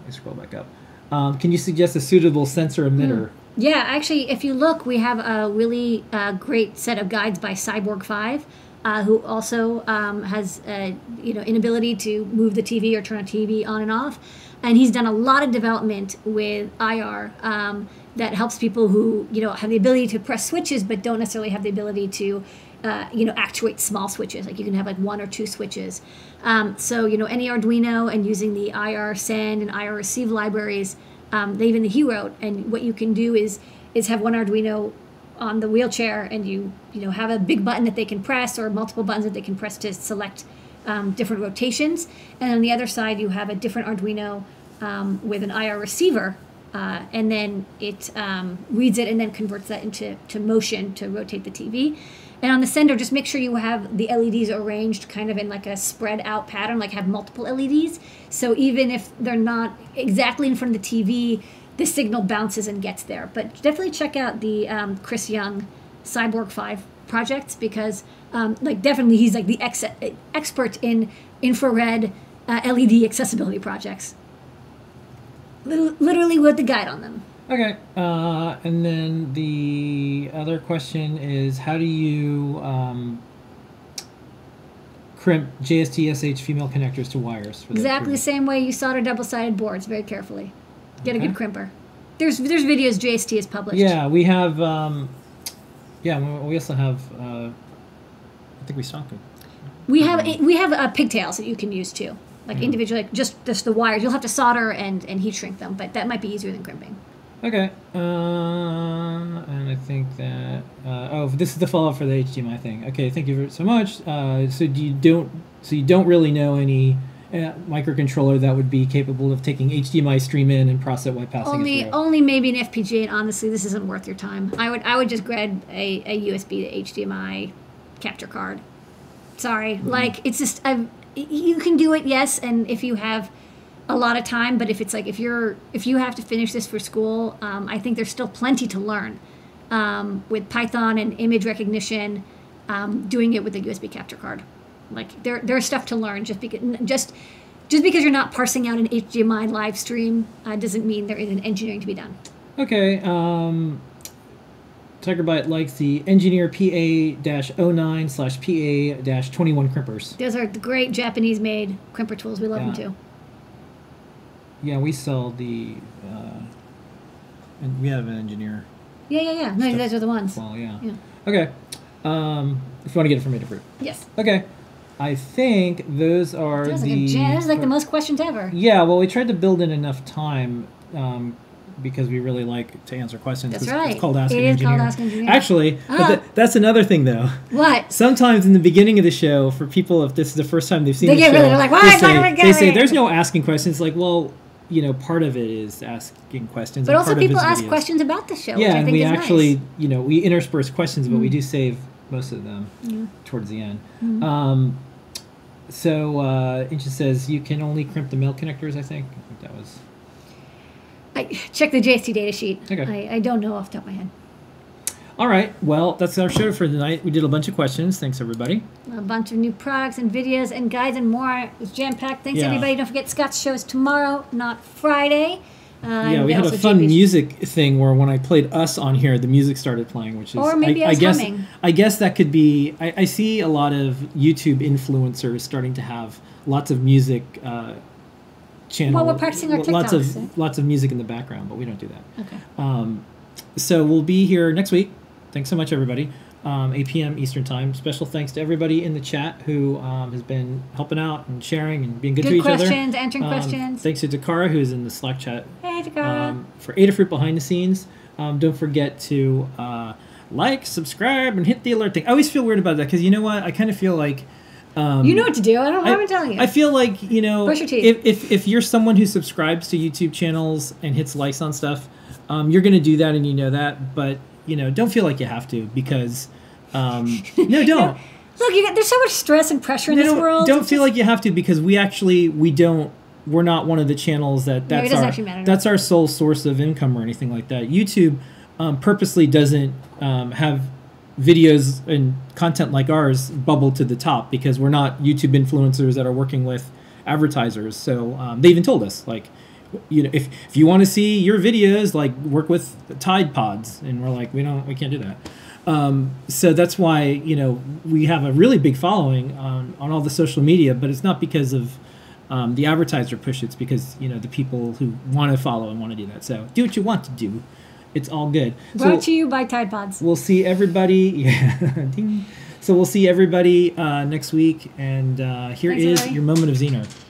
Me scroll back up. Um, can you suggest a suitable sensor emitter? Yeah, actually, if you look, we have a really uh, great set of guides by Cyborg 5. uh, who also um, has uh, you know inability to move the TV or turn a TV on and off, and he's done a lot of development with IR um, that helps people who you know have the ability to press switches but don't necessarily have the ability to uh, you know actuate small switches. Like you can have like one or two switches. Um, so you know any arduino and using the ir send and ir receive libraries um, they even the he wrote and what you can do is is have one arduino on the wheelchair and you you know have a big button that they can press or multiple buttons that they can press to select um, different rotations. And on the other side you have a different arduino um, with an ir receiver uh, and then it um, reads it and then converts that into to motion to rotate the TV. And on the sender, just make sure you have the LEDs arranged kind of in like a spread out pattern, like have multiple LEDs. So even if they're not exactly in front of the TV, the signal bounces and gets there. But definitely check out the um, Chris Young Cyborg 5 projects because, um, like, definitely he's like the ex- expert in infrared uh, LED accessibility projects. Lit- Literally with the guide on them. Okay. Uh, and then the other question is how do you um, crimp JST-SH female connectors to wires? For Exactly the same way you solder double-sided boards very carefully. Get a good crimper. There's there's videos JST has published. Yeah, we have. Um, yeah, we also have. Uh, I think we stocked them. We have we have uh, pigtails that you can use too, like individually, like just just the wires. You'll have to solder and and heat shrink them, but that might be easier than crimping. Okay. Uh, and I think that. Uh, oh, this is the follow up for the HDMI thing. Okay, thank you so much. Uh, so do you don't. So you don't really know any uh, microcontroller that would be capable of taking HDMI stream in and process it while passing Only it through. only maybe an FPGA, and honestly, this isn't worth your time. I would I would just grab a, a USB to HDMI capture card. Sorry, Mm-hmm. like it's just I've, you can do it, yes, and if you have a lot of time, but if it's like if you're if you have to finish this for school, um, I think there's still plenty to learn um, with Python and image recognition, um, doing it with a USB capture card. Like there there's stuff to learn just because just just because you're not parsing out an HDMI live stream uh, doesn't mean there isn't engineering to be done. Okay. Um, Tigerbyte likes the Engineer PA-09 slash PA-21 crimpers. Those are the great Japanese made crimper tools. We love them too. Yeah, we sell the. Uh, and we have an engineer. Yeah, yeah, yeah. No, those are the ones. Well, yeah. Yeah. Okay. Um, if you want to get it from Adafruit. Yes. Okay. I think those are was like the. a jam. Like the most questions ever. Yeah, well, we tried to build in enough time um, because we really like to answer questions. That's right. It's called Ask It an Engineer. called Ask Engineer. Actually, but th- that's another thing, though. What? Sometimes in the beginning of the show, for people, if this is the first time they've seen They the get show, really- they're like, "Why they say, they say there's no asking questions. Like, well, you know, part of it is asking questions. But also, part of it people ask videos. questions about the show, which Yeah, I and think we actually, nice. Mm. you know, we intersperse questions, but we do save most of them towards the end. Mm-hmm. Um, so uh, Inch says you can only crimp the male connectors. I think. I think that was. I check the JST data sheet. Okay. I, I don't know off the top of my head. All right. Well, that's our show for tonight. We did a bunch of questions. Thanks everybody. A bunch of new products and videos and guides and more. It's jam packed. Thanks Yeah. everybody. Don't forget Scott's shows tomorrow, not Friday. Uh, yeah, we had a fun JP's music thing where when I played us on here, the music started playing, which is Or maybe I, I was guess humming. I guess that could be. I, I see a lot of YouTube influencers starting to have lots of music uh, channel. Well, we're practicing our TikToks. lots of eh? lots of music in the background, but we don't do that. Okay. Um, so we'll be here next week. Thanks so much, everybody. Um, 8 p.m. Eastern Time. Special thanks to everybody in the chat who um, has been helping out and sharing and being good, Good to each questions, other. Questions, answering Um, questions. Thanks to Dakara, who's in the Slack chat Hey, Takara. um, for Adafruit behind the scenes. Um, don't forget to uh, like, subscribe, and hit the alert thing. I always feel weird about that because you know what? I kind of feel like. Um, you know what to do. I don't know. I, been telling you. I feel like you know Brush your teeth. if, if if you're someone who subscribes to YouTube channels and hits likes on stuff, um, you're going to do that and you know that. But you know, don't feel like you have to because um, (laughs) no, don't. Look, you got, there's so much stress and pressure in No, this don't, world. don't It's feel just- like you have to because we actually we don't we're not one of the channels that No, that's doesn't our that's our sole source of income or anything like that. YouTube um, purposely doesn't um, have videos and content like ours bubble to the top because we're not YouTube influencers that are working with advertisers. So um, they even told us like you know if, if you want to see your videos like work with Tide Pods and we're like we don't we can't do that. Um, so that's why you know we have a really big following on, on all the social media, but it's not because of um, the advertiser push. It's because you know the people who want to follow and want to do that. So do what you want to do. It's all good. Brought so to you by Tide Pods. we'll see everybody. (laughs) Yeah. So we'll see everybody uh, next week. And uh, here Thanks, is everybody. your moment of Zener.